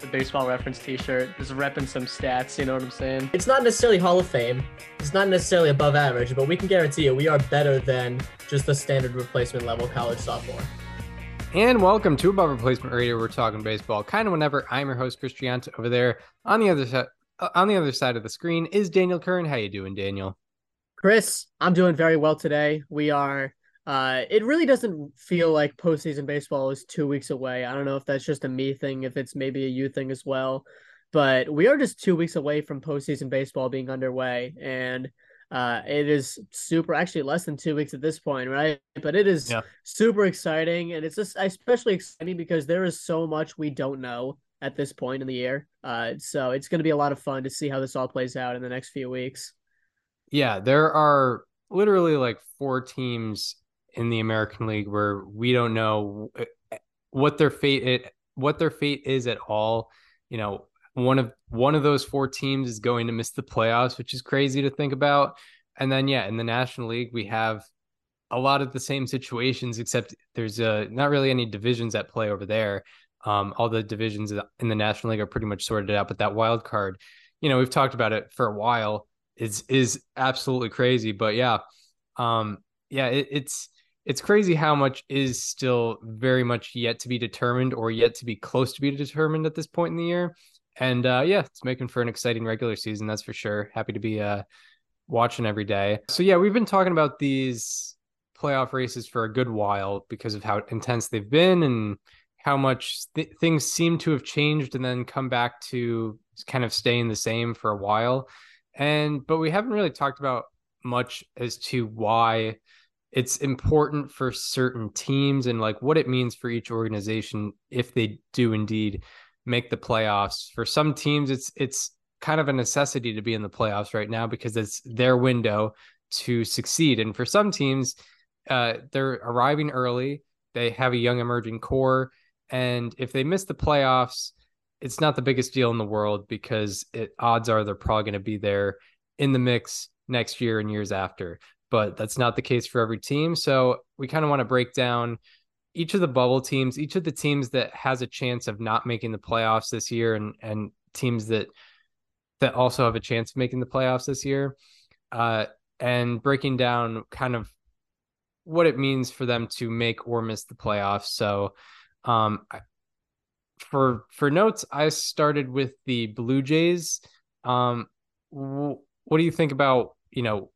the baseball reference T-shirt, just repping some stats. You know what I'm saying? It's not necessarily Hall of Fame. It's not necessarily above average, but we can guarantee you we are better than just the standard replacement level college sophomore. And welcome to Above Replacement Radio. We're talking baseball kind of whenever. I'm your host, Chris Gianta. Over there on the other side, on the other side of the screen is Daniel Curran. How you doing, Daniel? Chris, I'm doing very well today. We are. Uh, it really doesn't feel like postseason baseball is two weeks away. I don't know if that's just a me thing, if it's maybe a you thing as well, but we are just two weeks away from postseason baseball being underway, and uh, it is super, actually less than two weeks at this point, right? But it is Yeah. super exciting, and it's just especially exciting because there is so much we don't know at this point in the year. Uh, so it's going to be a lot of fun to see how this all plays out in the next few weeks. Yeah, there are literally like four teams in the American League where we don't know uh, what their fate it, what their fate is at all. You know, one of one of those four teams is going to miss the playoffs, which is crazy to think about. And then yeah, in the National League we have a lot of the same situations except there's uh, not really any divisions at play over there. Um, all the divisions in the National League are pretty much sorted out, but that wild card, you know, we've talked about it for a while. Is is absolutely crazy, but yeah, um, yeah, it, it's it's crazy how much is still very much yet to be determined or yet to be close to be determined at this point in the year. And uh, yeah, it's making for an exciting regular season, that's for sure. Happy to be uh, watching every day. So yeah, we've been talking about these playoff races for a good while because of how intense they've been and how much th- things seem to have changed and then come back to kind of staying the same for a while. And but we haven't really talked about much as to why it's important for certain teams and like what it means for each organization if they do indeed make the playoffs. For some teams it's it's kind of a necessity to be in the playoffs right now because it's their window to succeed. And for some teams uh they're arriving early, they have a young emerging core and if they miss the playoffs it's not the biggest deal in the world because it odds are they're probably going to be there in the mix next year and years after but that's not the case for every team. So we kind of want to break down each of the bubble teams, each of the teams that has a chance of not making the playoffs this year, and and teams that that also have a chance of making the playoffs this year, uh, and breaking down kind of what it means for them to make or miss the playoffs. So, um, for for notes, I started with the Blue Jays. Um, what do you think about you know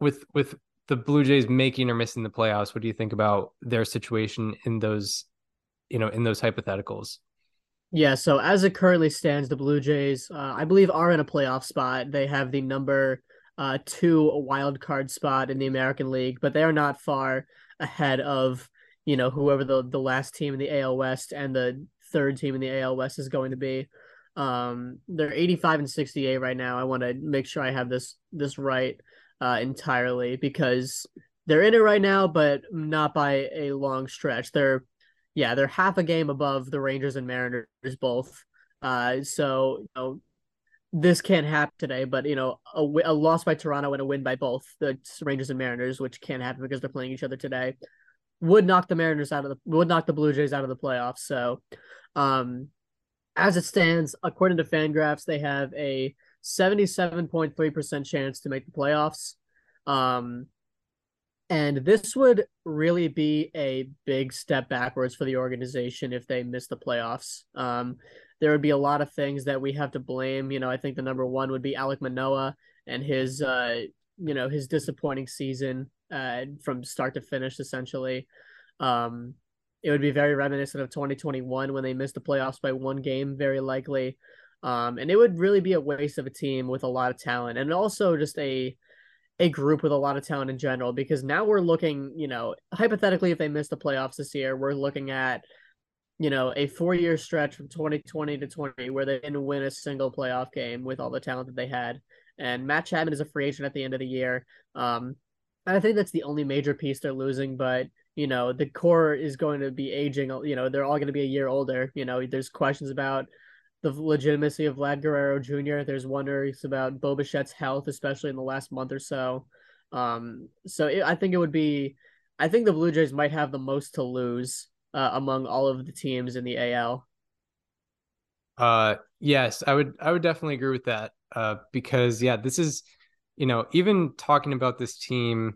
with with the Blue Jays making or missing the playoffs, what do you think about their situation in those, you know, in those hypotheticals? Yeah, so as it currently stands, the Blue Jays, uh, I believe, are in a playoff spot. They have the number uh, two wild card spot in the American League, but they are not far ahead of you know whoever the the last team in the AL West and the third team in the AL West is going to be. Um, they're 85 and 68 right now. I want to make sure I have this this right uh, entirely because they're in it right now, but not by a long stretch. They're, yeah, they're half a game above the Rangers and Mariners both. Uh, so you know, this can't happen today, but you know, a, a loss by Toronto and a win by both the Rangers and Mariners, which can't happen because they're playing each other today, would knock the Mariners out of the would knock the Blue Jays out of the playoffs. So, um, as it stands, according to Fangraphs, they have a 77.3% chance to make the playoffs. Um, and this would really be a big step backwards for the organization if they miss the playoffs. Um, there would be a lot of things that we have to blame. You know, I think the number one would be Alek Manoah and his, uh, you know, his disappointing season uh, from start to finish, essentially. Um, it would be very reminiscent of 2021 when they missed the playoffs by one game, very likely. Um, and it would really be a waste of a team with a lot of talent and also just a a group with a lot of talent in general because now we're looking, you know, hypothetically if they miss the playoffs this year, we're looking at you know, a four-year stretch from 2020 to 20 where they didn't win a single playoff game with all the talent that they had. And Matt Chapman is a free agent at the end of the year. Um, and I think that's the only major piece they're losing, but you know, the core is going to be aging, you know, they're all going to be a year older. You know, there's questions about the legitimacy of Vlad Guerrero Jr. There's wonders about Bo Bichette's health, especially in the last month or so. Um, so it, I think it would be, I think the Blue Jays might have the most to lose uh, among all of the teams in the AL. Uh, yes, I would, I would definitely agree with that. Uh, because yeah, this is, you know, even talking about this team,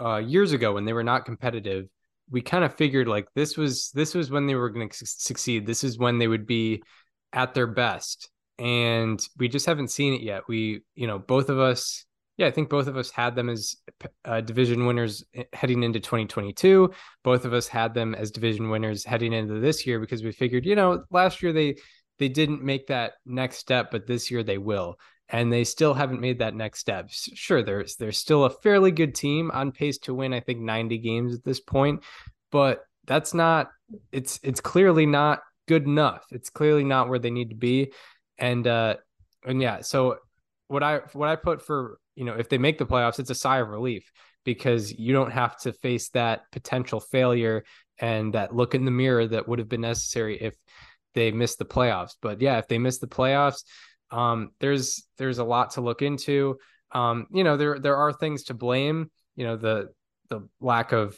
uh, years ago when they were not competitive, we kind of figured like this was this was when they were going to su- succeed. This is when they would be at their best, and we just haven't seen it yet. We, you know, both of us yeah, I think both of us had them as uh, division winners eh, heading into 2022. Both of us had them as division winners heading into this year because we figured, you know, last year they they didn't make that next step, but this year they will. And they still haven't made that next step. Sure, there's there's still a fairly good team on pace to win, I think 90 games at this point, but that's not it's it's clearly not good enough. It's clearly not where they need to be. And uh and yeah, so what I what I put for you know, if they make the playoffs, it's a sigh of relief because you don't have to face that potential failure and that look in the mirror that would have been necessary if they missed the playoffs. But yeah, if they miss the playoffs, um, there's there's a lot to look into. Um, you know, there there are things to blame. You know, the the lack of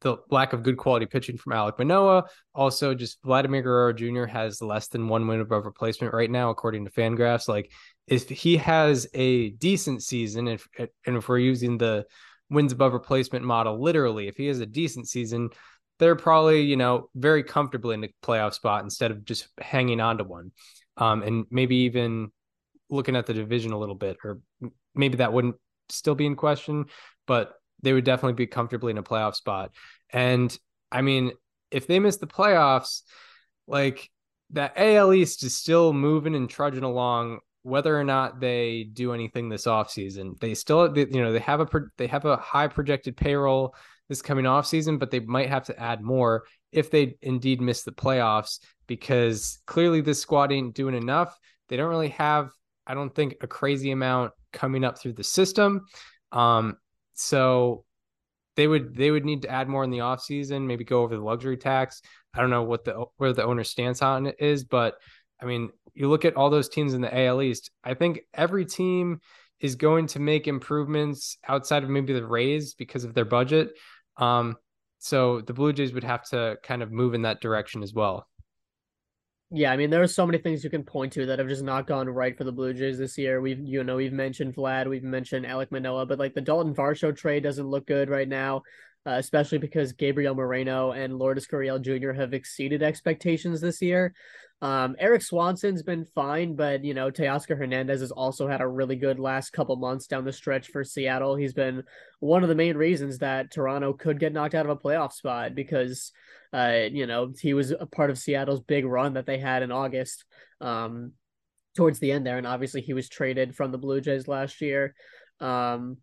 the lack of good quality pitching from Alek Manoah. Also, just Vladimir Guerrero Jr. has less than one win above replacement right now, according to Fangraphs. Like, if he has a decent season, if and if we're using the wins above replacement model literally, if he has a decent season, they're probably you know very comfortably in the playoff spot instead of just hanging on to one, um, and maybe even looking at the division a little bit, or maybe that wouldn't still be in question, but they would definitely be comfortably in a playoff spot. And I mean, if they miss the playoffs, like that AL East is still moving and trudging along whether or not they do anything this offseason. They still they, you know, they have a they have a high projected payroll this coming off season, but they might have to add more if they indeed miss the playoffs because clearly this squad ain't doing enough. They don't really have I don't think a crazy amount coming up through the system. Um, so they would they would need to add more in the offseason, maybe go over the luxury tax. I don't know what the where the owner's stance on it is, but I mean, you look at all those teams in the AL East, I think every team is going to make improvements outside of maybe the Rays because of their budget. Um, so the Blue Jays would have to kind of move in that direction as well. Yeah, I mean there are so many things you can point to that have just not gone right for the Blue Jays this year. We've you know we've mentioned Vlad, we've mentioned Alek Manoah, but like the Dalton Varsho trade doesn't look good right now, uh, especially because Gabriel Moreno and Lourdes Gurriel Jr. have exceeded expectations this year. Um, Erik Swanson's been fine, but you know, Teoscar Hernandez has also had a really good last couple months down the stretch for Seattle. He's been one of the main reasons that Toronto could get knocked out of a playoff spot because uh, you know, he was a part of Seattle's big run that they had in August. Um, towards the end there, and obviously he was traded from the Blue Jays last year. Um,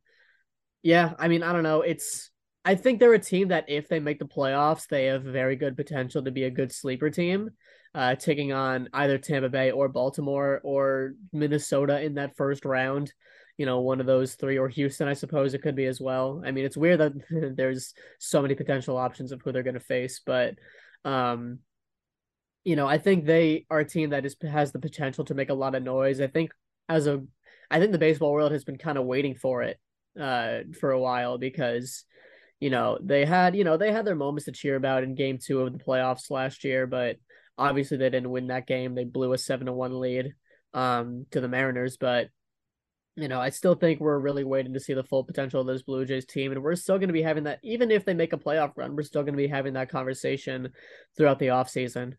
yeah, I mean, I don't know. It's I think they're a team that if they make the playoffs, they have very good potential to be a good sleeper team uh, taking on either Tampa Bay or Baltimore or Minnesota in that first round. You know, one of those three, or Houston, I suppose it could be as well. I mean, it's weird that there's so many potential options of who they're going to face, but, um, you know, I think they are a team that is, has the potential to make a lot of noise. I think as a, I think the baseball world has been kind of waiting for it uh, for a while because, you know, they had, you know, they had their moments to cheer about in game two of the playoffs last year, but Obviously, they didn't win that game. They blew a seven to one lead um, to the Mariners, but you know, I still think we're really waiting to see the full potential of this Blue Jays team, and we're still going to be having that. Even if they make a playoff run, we're still going to be having that conversation throughout the offseason.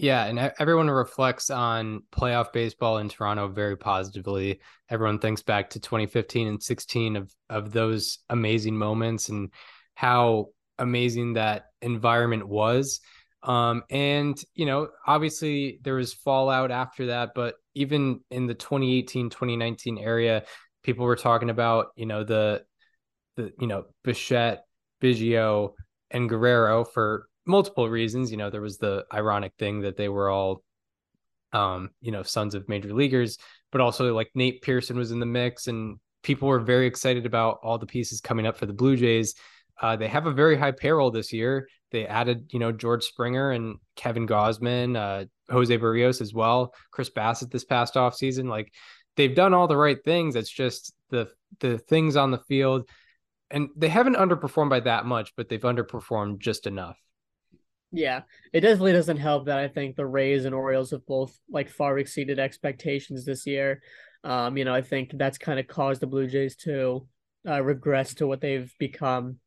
Yeah, and everyone reflects on playoff baseball in Toronto very positively. Everyone thinks back to 2015 and 16 of of those amazing moments and how amazing that environment was. Um, and you know, obviously there was fallout after that, but even in the 2018, 2019 area, people were talking about, you know, the the you know, Bichette, Biggio, and Guerrero for multiple reasons. You know, there was the ironic thing that they were all um, you know, sons of major leaguers, but also like Nate Pearson was in the mix and people were very excited about all the pieces coming up for the Blue Jays. Uh, they have a very high payroll this year. They added, you know, George Springer and Kevin Gausman, uh, Jose Berrios as well, Chris Bassitt this past off season. Like they've done all the right things. It's just the the things on the field, and they haven't underperformed by that much, but they've underperformed just enough. Yeah, it definitely doesn't help that I think the Rays and Orioles have both like far exceeded expectations this year. Um, you know, I think that's kind of caused the Blue Jays to uh, regress to what they've become.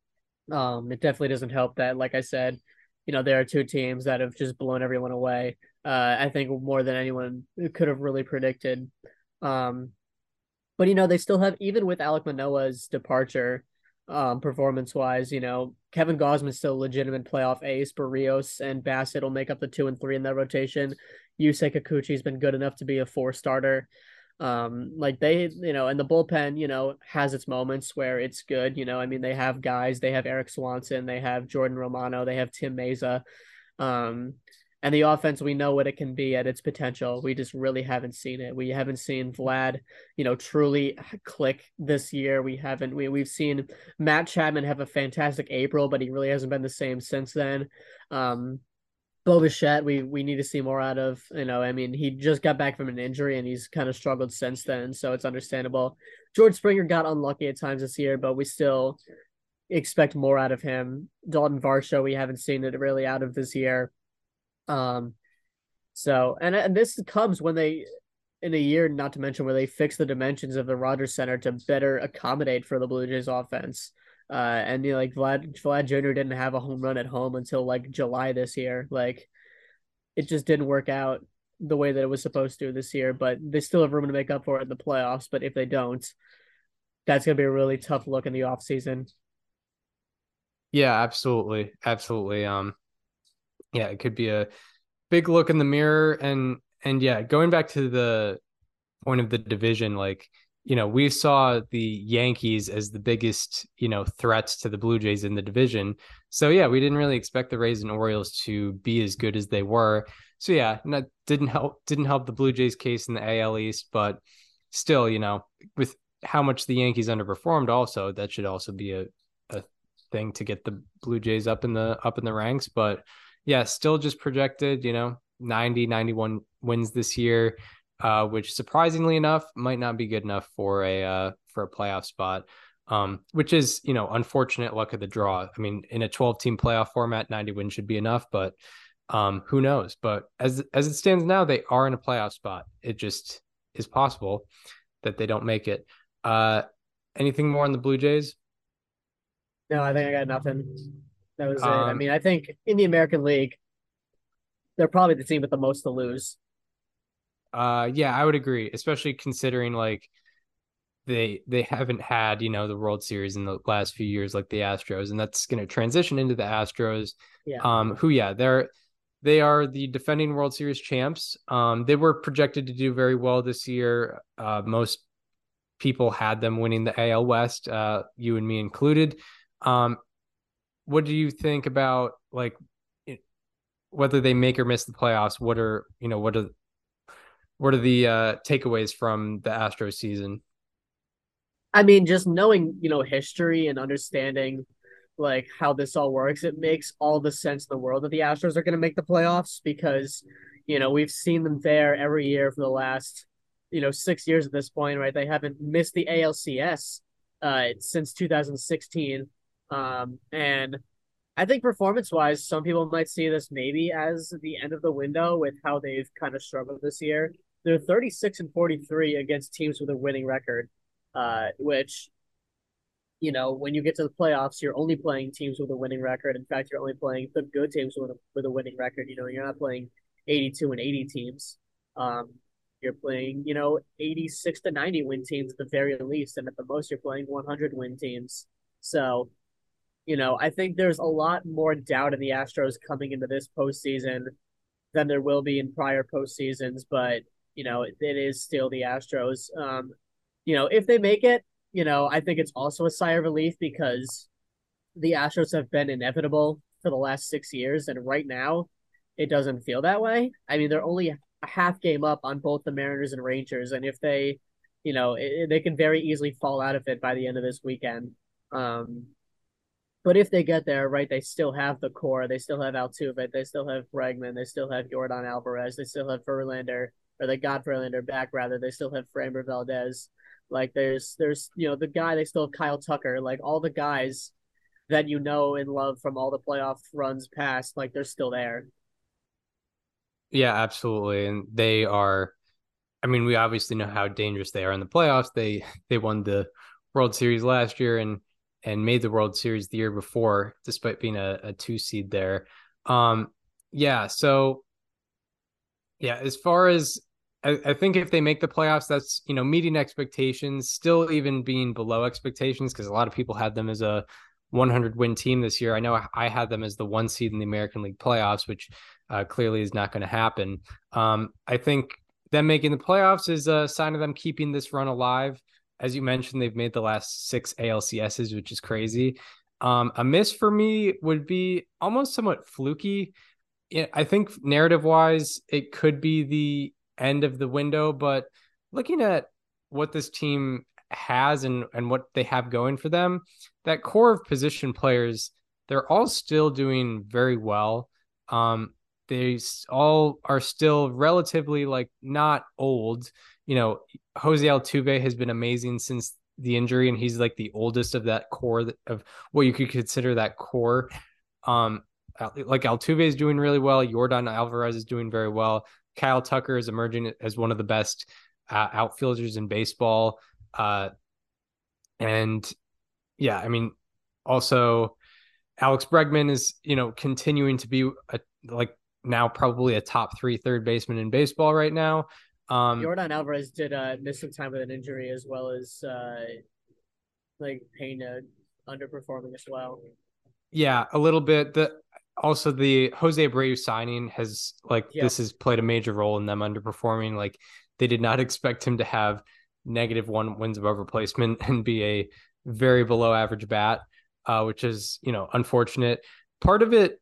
Um, it definitely doesn't help that, like I said, you know, there are two teams that have just blown everyone away. Uh, I think more than anyone could have really predicted. Um, but you know, they still have even with Alek Manoah's departure, um, performance wise, you know, Kevin Gausman's still a legitimate playoff ace. Berrios and Bassitt will make up the two and three in that rotation. Yusei Kikuchi's been good enough to be a four starter. Um, like they, you know, and the bullpen, you know, has its moments where it's good. You know, I mean, they have guys, they have Erik Swanson, they have Jordan Romano, they have Tim Mayza. Um, and the offense, we know what it can be at its potential. We just really haven't seen it. We haven't seen Vlad, you know, truly click this year. We haven't. We we've seen Matt Chapman have a fantastic April, but he really hasn't been the same since then. Um, Bo Bichette, we we need to see more out of. You know, I mean, he just got back from an injury and he's kind of struggled since then, so it's understandable. George Springer got unlucky at times this year, but we still expect more out of him. Dalton Varsho, we haven't seen it really out of this year. Um, so and and this comes when they in a year, not to mention where they fix the dimensions of the Rogers Center to better accommodate for the Blue Jays offense. Uh, and you know, like Vlad Vlad Jr. didn't have a home run at home until like July this year. Like it just didn't work out the way that it was supposed to this year. But they still have room to make up for it in the playoffs. But if they don't, that's gonna be a really tough look in the off season. Yeah, absolutely, absolutely. Um, yeah, it could be a big look in the mirror and and yeah, going back to the point of the division, like you know, we saw the Yankees as the biggest, you know, threats to the Blue Jays in the division. So yeah, we didn't really expect the Rays and Orioles to be as good as they were. So yeah, that didn't help didn't help the Blue Jays case in the AL East, but still, you know, with how much the Yankees underperformed also, that should also be a, a thing to get the Blue Jays up in the up in the ranks, but yeah, still just projected, you know, 90, 91 wins this year, uh, which surprisingly enough might not be good enough for a uh, for a playoff spot. Um, which is, you know, unfortunate luck of the draw. I mean, in a 12 team playoff format, 90 wins should be enough, but um, who knows? But as as it stands now, they are in a playoff spot. It just is possible that they don't make it. Uh, anything more on the Blue Jays? No, I think I got nothing. That was um, it. I um, mean, I think in the American League, they're probably the team with the most to lose. Uh, yeah, I would agree, especially considering like they they haven't had you know the World Series in the last few years like the Astros, and that's going to transition into the Astros. Yeah. Um, who yeah, they're they are the defending World Series champs. Um, they were projected to do very well this year. Uh, most people had them winning the AL West, uh, you and me included. Um, what do you think about like whether they make or miss the playoffs? What are you know what are what are the uh, takeaways from the Astros season? I mean, just knowing you know history and understanding like how this all works, it makes all the sense in the world that the Astros are going to make the playoffs because you know we've seen them there every year for the last you know six years at this point, right? They haven't missed the ALCS uh, since 2016 um, and I think performance wise, some people might see this maybe as the end of the window with how they've kind of struggled this year. They're 36 and 43 against teams with a winning record, uh, which, you know, when you get to the playoffs, you're only playing teams with a winning record. In fact, you're only playing the good teams with a, with a winning record. You know, you're not playing 82 and 80 teams. Um, you're playing, you know, 86 to 90 win teams at the very least. And at the most, you're playing 100 win teams. So, you know, I think there's a lot more doubt in the Astros coming into this postseason than there will be in prior postseasons. But you know, it, it is still the Astros. Um, you know, if they make it, you know, I think it's also a sigh of relief because the Astros have been inevitable for the last six years, and right now, it doesn't feel that way. I mean, they're only a half game up on both the Mariners and Rangers, and if they you know, it, they can very easily fall out of it by the end of this weekend. Um, but if they get there, right, they still have the core. They still have Altuve. They still have Bregman. They still have Yordan Alvarez. They still have Verlander, or they got Verlander back rather. They still have Framber Valdez. Like there's there's you know the guy. They still have Kyle Tucker. Like all the guys that you know and love from all the playoff runs past. Like they're still there. Yeah, absolutely, and they are. I mean, we obviously know how dangerous they are in the playoffs. They they won the World Series last year, and and made the World Series the year before, despite being a, a two seed there. Um, yeah, so yeah, as far as I, I, think if they make the playoffs, that's you know meeting expectations, still even being below expectations because a lot of people had them as a 100 win team this year. I know I had them as the one seed in the American League playoffs, which uh, clearly is not going to happen. Um, I think them making the playoffs is a sign of them keeping this run alive as you mentioned, they've made the last six ALCSs, which is crazy. Um, a miss for me would be almost somewhat fluky. I think narrative wise, it could be the end of the window, but looking at what this team has and, and what they have going for them, that core of position players, they're all still doing very well. Um, they all are still relatively like not old you know, Jose Altuve has been amazing since the injury, and he's like the oldest of that core of what you could consider that core. Um, like Altuve is doing really well. Yordan Alvarez is doing very well. Kyle Tucker is emerging as one of the best uh, outfielders in baseball. Uh, and yeah, I mean, also Alex Bregman is, you know, continuing to be a, like now probably a top three third baseman in baseball right now. Um, Yordan Alvarez did uh, miss some time with an injury as well as uh, like Pena underperforming as well. Yeah, a little bit. The also the Jose Abreu signing has like yep. this has played a major role in them underperforming. Like they did not expect him to have negative one wins above replacement and be a very below average bat, uh, which is you know unfortunate. Part of it,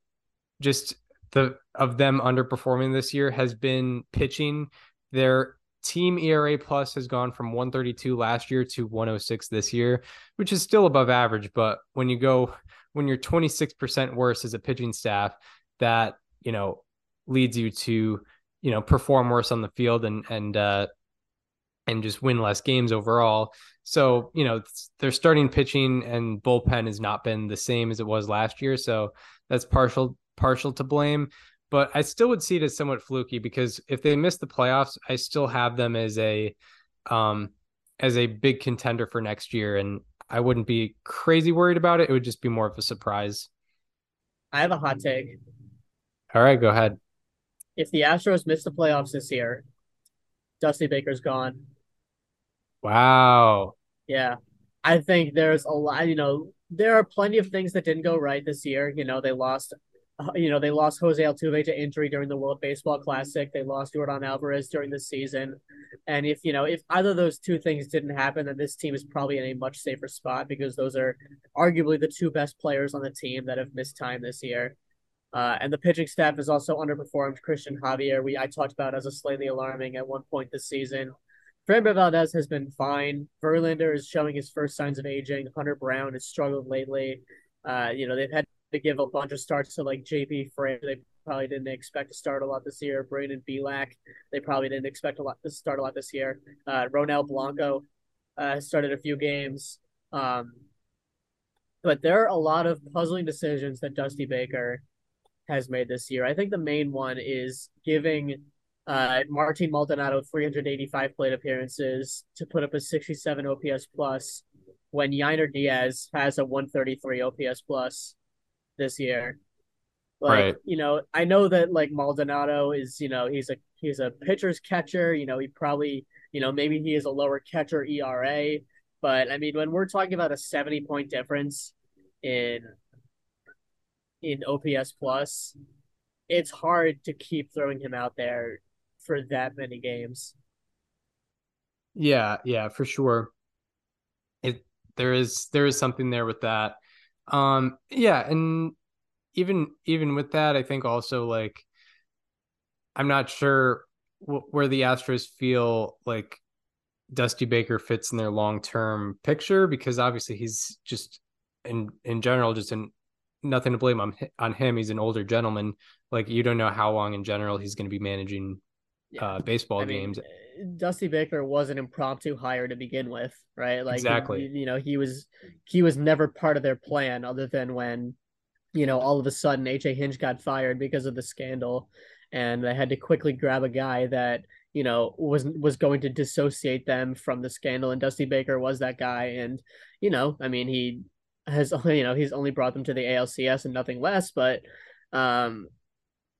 just the of them underperforming this year has been pitching their team ERA plus has gone from 132 last year to 106 this year, which is still above average. But when you go, when you're 26% worse as a pitching staff, that, you know, leads you to, you know, perform worse on the field and, and, uh, and just win less games overall. So, you know, their starting pitching and bullpen has not been the same as it was last year. So that's partial partial to blame but I still would see it as somewhat fluky because if they miss the playoffs, I still have them as a um as a big contender for next year and I wouldn't be crazy worried about it. It would just be more of a surprise. I have a hot take. All right, go ahead. If the Astros miss the playoffs this year, Dusty Baker's gone. Wow. Yeah. I think there's a lot, you know, there are plenty of things that didn't go right this year. You know, they lost you know, they lost Jose Altuve to injury during the World Baseball Classic. They lost Yordan Alvarez during the season. And if, you know, if either of those two things didn't happen, then this team is probably in a much safer spot because those are arguably the two best players on the team that have missed time this year. Uh, and the pitching staff has also underperformed. Christian Javier, we I talked about as a slightly alarming at one point this season. Framber Valdez has been fine. Verlander is showing his first signs of aging. Hunter Brown has struggled lately. Uh, you know, they've had to give a bunch of starts to like JP France. They probably didn't expect to start a lot this year. Brandon Bielak, they probably didn't expect a lot to start a lot this year. Uh, Ronel Blanco uh, started a few games. Um, but there are a lot of puzzling decisions that Dusty Baker has made this year. I think the main one is giving uh, Martin Maldonado 385 plate appearances to put up a 67 OPS plus when Yainer Diaz has a 133 OPS plus this year. Like, right. you know, I know that like Maldonado is, you know, he's a he's a pitcher's catcher. You know, he probably, you know, maybe he is a lower catcher ERA, but I mean, when we're talking about a seventy point difference in in OPS plus, it's hard to keep throwing him out there for that many games. Yeah, yeah, for sure. It there is there is something there with that. Um, yeah, and even even with that, I think also like I'm not sure where the Astros feel like Dusty Baker fits in their long term picture because obviously he's just in in general just in nothing to blame on on him. He's an older gentleman. Like you don't know how long in general he's going to be managing yeah. uh, baseball I games. Dusty Baker was an impromptu hire to begin with, right? Like exactly. you know, he was he was never part of their plan other than when, you know, all of a sudden AJ Hinch got fired because of the scandal, and they had to quickly grab a guy that you know was was going to dissociate them from the scandal, and Dusty Baker was that guy, and you know, I mean, he has you know he's only brought them to the ALCS and nothing less, but um,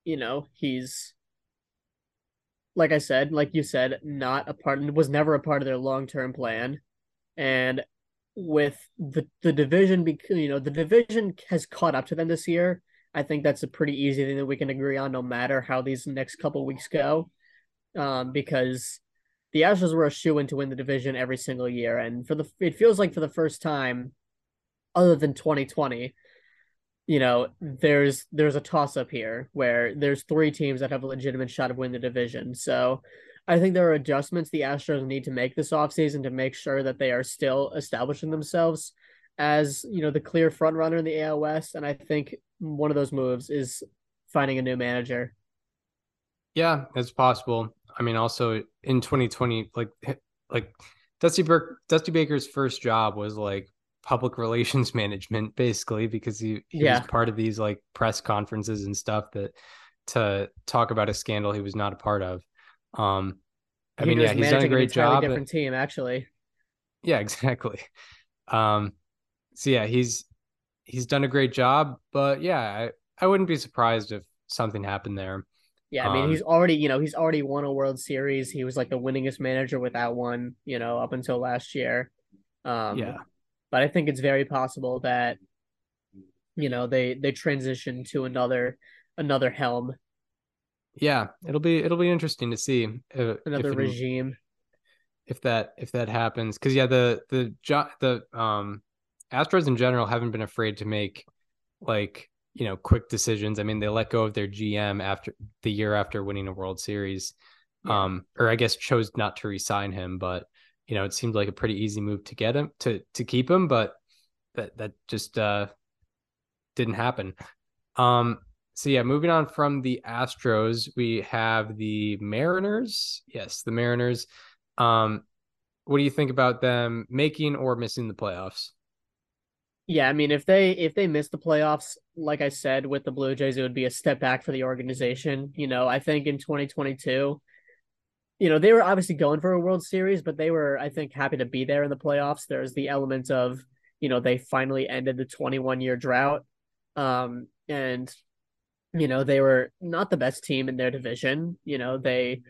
you know, he's like I said, like you said, not a part was never a part of their long term plan, and with the the division, you know the division has caught up to them this year. I think that's a pretty easy thing that we can agree on, no matter how these next couple weeks go, um, because the Astros were a shoe in to win the division every single year, and for the it feels like for the first time, other than 2020, you know, there's there's a toss up here where there's three teams that have a legitimate shot of winning the division. So I think there are adjustments the Astros need to make this offseason to make sure that they are still establishing themselves as, you know, the clear front runner in the AL West. And I think one of those moves is finding a new manager. Yeah, it's possible. I mean, also in 2020, like like Dusty Burke, Dusty Baker's first job was like public relations management basically because he, he yeah. was part of these like press conferences and stuff that to talk about a scandal he was not a part of um i he mean yeah he's done a great job different team actually yeah exactly um so yeah he's he's done a great job but yeah i i wouldn't be surprised if something happened there yeah, I mean, um, he's already, you know, he's already won a World Series. He was like the winningest manager without one, you know, up until last year. Um, yeah but I think it's very possible that you know they they transition to another another helm. Yeah, it'll be it'll be interesting to see if, another if regime if that if that happens because yeah the the the um Astros in general haven't been afraid to make like you know quick decisions. I mean they let go of their GM after the year after winning a World Series, yeah. um or I guess chose not to resign him, but you know, it seemed like a pretty easy move to get him to to keep him, but that that just uh didn't happen. Um so yeah, moving on from the Astros, we have the Mariners. Yes, the Mariners. Um what do you think about them making or missing the playoffs? Yeah, I mean if they if they miss the playoffs, like I said with the Blue Jays, it would be a step back for the organization. You know, I think in 2022, you know, they were obviously going for a World Series, but they were, I think, happy to be there in the playoffs. There's the element of, you know, they finally ended the 21 year drought. Um, and, you know, they were not the best team in their division. You know, they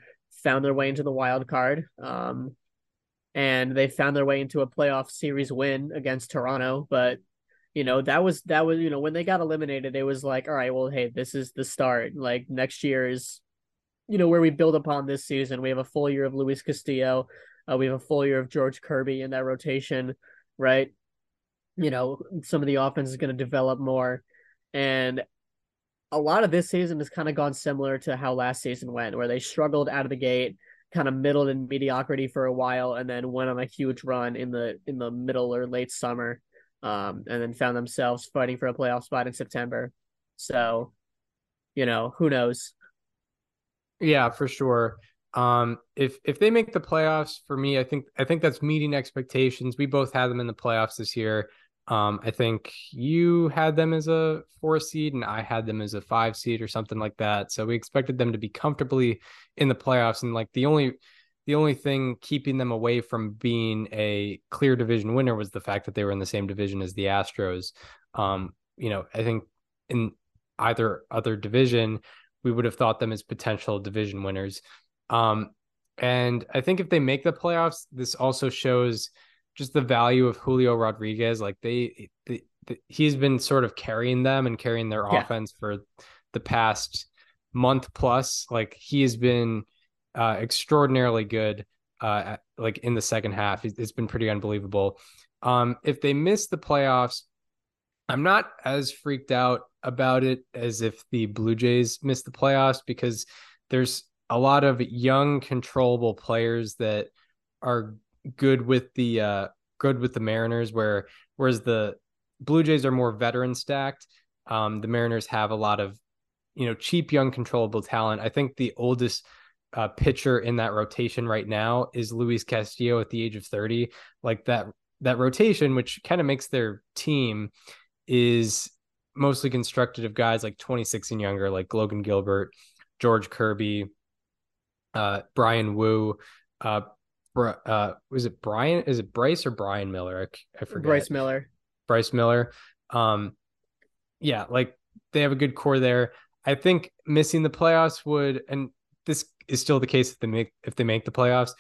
found their way into the wild card. Um, and they found their way into a playoff series win against Toronto. But, you know, that was, that was, you know, when they got eliminated, it was like, all right, well, hey, this is the start. Like next year is you know, where we build upon this season. We have a full year of Luis Castillo. Uh, we have a full year of George Kirby in that rotation, right? You know, some of the offense is going to develop more. And a lot of this season has kind of gone similar to how last season went, where they struggled out of the gate, kind of middled in mediocrity for a while, and then went on a huge run in the in the middle or late summer, um, and then found themselves fighting for a playoff spot in September. So, you know, who knows? Yeah, for sure. Um, if if they make the playoffs, for me, I think I think that's meeting expectations. We both had them in the playoffs this year. Um, I think you had them as a four seed and I had them as a five seed or something like that. So we expected them to be comfortably in the playoffs. And like the only the only thing keeping them away from being a clear division winner was the fact that they were in the same division as the Astros. Um, you know, I think in either other division, we would have thought them as potential division winners. Um, and I think if they make the playoffs, this also shows just the value of Julio Rodriguez. Like they, the, the, he's been sort of carrying them and carrying their yeah. offense for the past month plus. Like he has been uh, extraordinarily good. Uh, like in the second half, it's been pretty unbelievable. Um, if they miss the playoffs, I'm not as freaked out about it as if the Blue Jays missed the playoffs because there's a lot of young, controllable players that are good with the uh good with the Mariners where whereas the Blue Jays are more veteran stacked. Um, the Mariners have a lot of, you know, cheap, young, controllable talent. I think the oldest uh, pitcher in that rotation right now is Luis Castillo at the age of 30. Like that, that rotation, which kind of makes their team, is mostly constructed of guys like 26 and younger, like Logan Gilbert, George Kirby, uh, Bryan Woo, uh, uh, was it Brian? Is it Bryce or Brian Miller? I, I forget. Bryce Miller. Bryce Miller. Um, yeah, like they have a good core there. I think missing the playoffs would, and this is still the case if they make if they make the playoffs.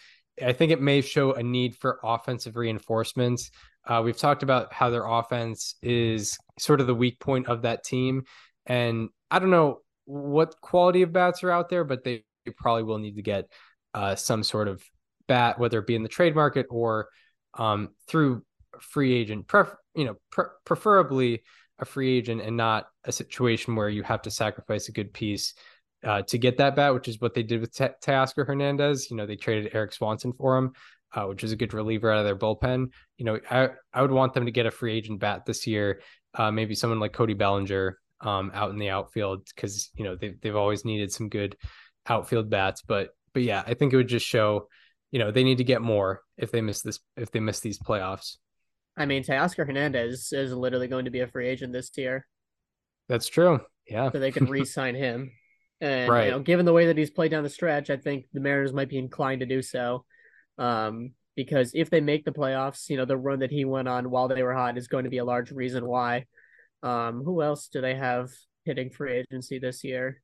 I think it may show a need for offensive reinforcements. Uh, we've talked about how their offense is sort of the weak point of that team, and I don't know what quality of bats are out there, but they probably will need to get uh, some sort of bat, whether it be in the trade market or um, through free agent, pref- you know, pre- preferably a free agent and not a situation where you have to sacrifice a good piece uh, to get that bat, which is what they did with T- Teoscar Hernandez. You know, they traded Erik Swanson for him, uh, which is a good reliever out of their bullpen. You know, I, I would want them to get a free agent bat this year. Uh, maybe someone like Cody Bellinger um, out in the outfield because you know they've they've always needed some good outfield bats. But but yeah, I think it would just show, you know, they need to get more if they miss this if they miss these playoffs. I mean, Teoscar Hernandez is literally going to be a free agent this year. That's true. Yeah. So they could re-sign him. And right. you know, given the way that he's played down the stretch, I think the Mariners might be inclined to do so. Um, because if they make the playoffs, you know, the run that he went on while they were hot is going to be a large reason why. Um, who else do they have hitting free agency this year?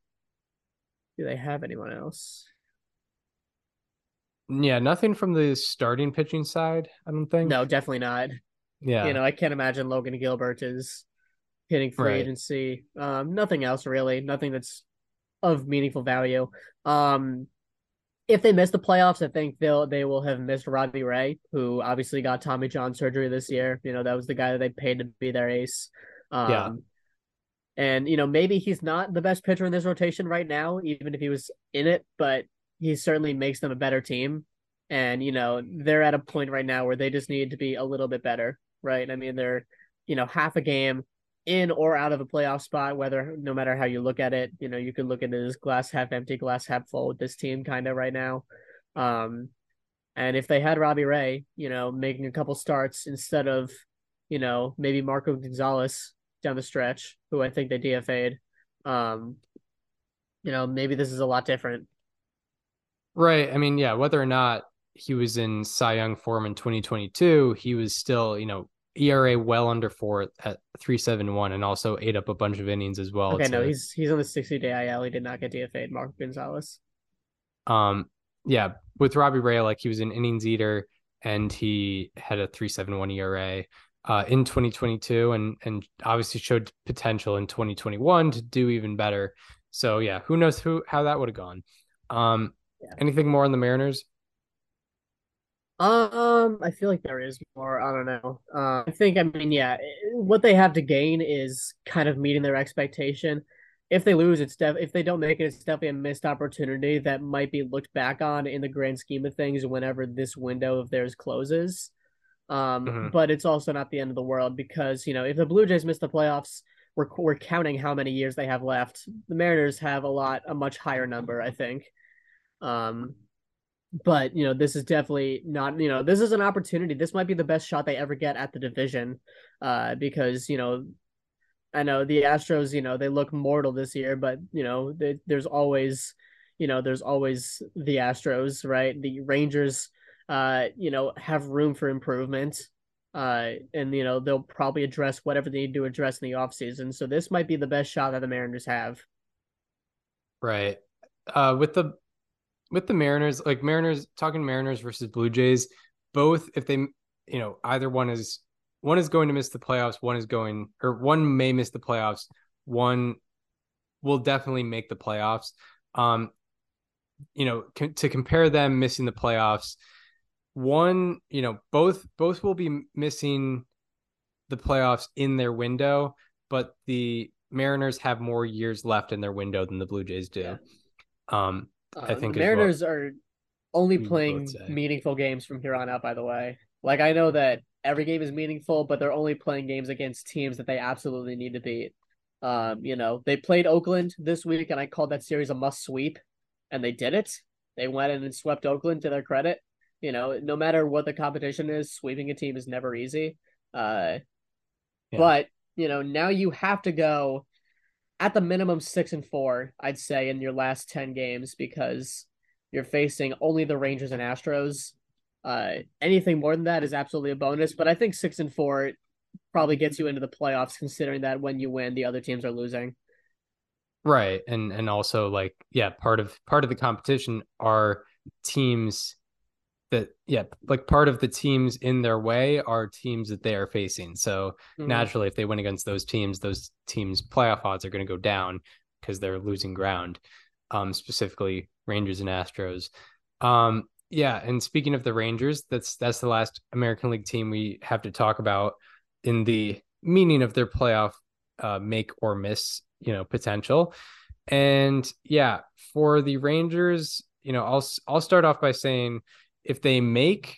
Do they have anyone else? Yeah, nothing from the starting pitching side, I don't think. No, definitely not. Yeah. You know, I can't imagine Logan Gilbert is hitting free Right. agency. Um, nothing else really. Nothing that's of meaningful value. Um, if they miss the playoffs, I think they'll they will have missed Robbie Ray, who obviously got Tommy John surgery this year. You know, that was the guy that they paid to be their ace. Um, Yeah. And you know, maybe he's not the best pitcher in this rotation right now, even if he was in it, but he certainly makes them a better team. And you know, they're at a point right now where they just need to be a little bit better, right? I mean, they're you know half a game in or out of a playoff spot, whether no matter how you look at it, you know, you could look at it as glass half empty, glass half full with this team kind of right now. Um, and if they had Robbie Ray, you know, making a couple starts instead of, you know, maybe Marco Gonzalez down the stretch, who I think they DFA'd, um, you know, maybe this is a lot different. Right. I mean, yeah, whether or not he was in Cy Young form in 2022, he was still, you know, ERA well under four at 371 and also ate up a bunch of innings as well. Okay, no, he's he's on the 60 day IL. He did not get DFA'd, Mark Gonzalez. um yeah, with Robbie Ray, like he was an innings eater and he had a 371 ERA uh in 2022 and and obviously showed potential in 2021 to do even better. So yeah, who knows who how that would have gone. Um Yeah. anything more on the Mariners? Um, I feel like there is more. I don't know. Uh, I think, I mean, yeah, what they have to gain is kind of meeting their expectation. If they lose, it's def- if they don't make it, it's definitely a missed opportunity that might be looked back on in the grand scheme of things whenever this window of theirs closes. Um, Mhm. but it's also not the end of the world because you know if the Blue Jays miss the playoffs, we're we're counting how many years they have left. The Mariners have a lot, a much higher number, I think. Um, but you know this is definitely not you know this is an opportunity. This might be the best shot they ever get at the division uh because you know i know the astros you know they look mortal this year but you know they, there's always you know there's always the astros right? The rangers uh you know have room for improvement uh and you know they'll probably address whatever they need to address in the offseason. So this might be the best shot that the mariners have. Right. Uh with the with the Mariners, like Mariners talking Mariners versus Blue Jays, both if they you know, either one is one is going to miss the playoffs, one is going or one may miss the playoffs, one will definitely make the playoffs. Um you know, to compare them missing the playoffs, one, you know, both both will be missing the playoffs in their window, but the Mariners have more years left in their window than the Blue Jays do. Yeah. Um, uh, I think the as well. mariners are only playing meaningful games from here on out, by the way. Like I know that every game is meaningful, but they're only playing games against teams that they absolutely need to beat. Um, you know, they played Oakland this week and I called that series a must sweep and they did it. They went in and swept Oakland to their credit. You know, no matter what the competition is, sweeping a team is never easy. Uh Yeah. but, you know, now you have to go at the minimum 6 and 4, I'd say in your last 10 games because you're facing only the Rangers and Astros. Uh, anything more than that is absolutely a bonus, but I think six and four probably gets you into the playoffs, considering that when you win, the other teams are losing. Right. And and also like yeah, part of part of the competition are teams that yeah, like part of the teams in their way are teams that they are facing. So Mhm. naturally if they win against those teams, those teams playoff odds are going to go down because they're losing ground. Um specifically Rangers and Astros. Um yeah, and speaking of the Rangers, that's that's the last American League team we have to talk about in the meaning of their playoff uh, make or miss, you know, potential. And yeah, for the Rangers, you know, I'll I'll start off by saying if they make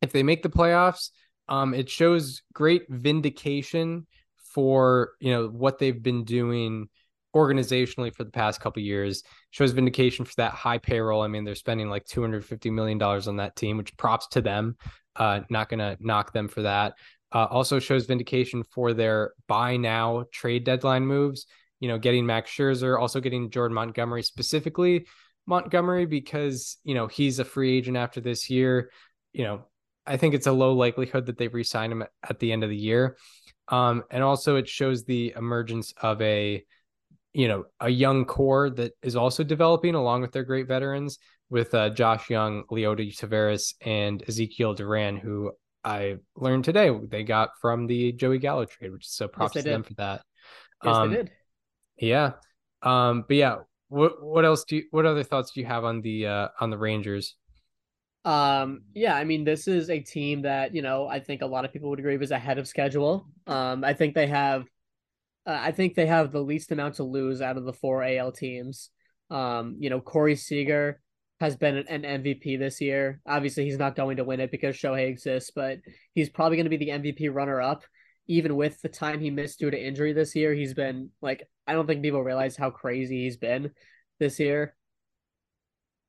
if they make the playoffs, um, it shows great vindication for you know what they've been doing organizationally for the past couple years. Shows vindication for that high payroll. I mean they're spending like 250 million dollars on that team which props to them. Uh not gonna knock them for that. Uh, also shows vindication for their buy now trade deadline moves you know getting max scherzer also getting jordan montgomery specifically montgomery because you know he's a free agent after this year you know i think it's a low likelihood that they re-sign him at the end of the year um and also it shows the emergence of a you know, a young core that is also developing along with their great veterans with uh, Josh Jung, Leody Taveras, and Ezekiel Duran, who I learned today they got from the Joey Gallo trade, which is so props they to them for that. Yes, Um, they did. Yeah. Um, but yeah, what what else do you what other thoughts do you have on the uh on the Rangers? Um, yeah, I mean, this is a team that, you know, I think a lot of people would agree was ahead of schedule. Um, I think they have, uh, I think they have the least amount to lose out of the four AL teams. Um, you know, Corey Seager has been an MVP this year. Obviously, he's not going to win it because Shohei exists, but he's probably going to be the MVP runner up. Even with the time he missed due to injury this year, he's been like, I don't think people realize how crazy he's been this year.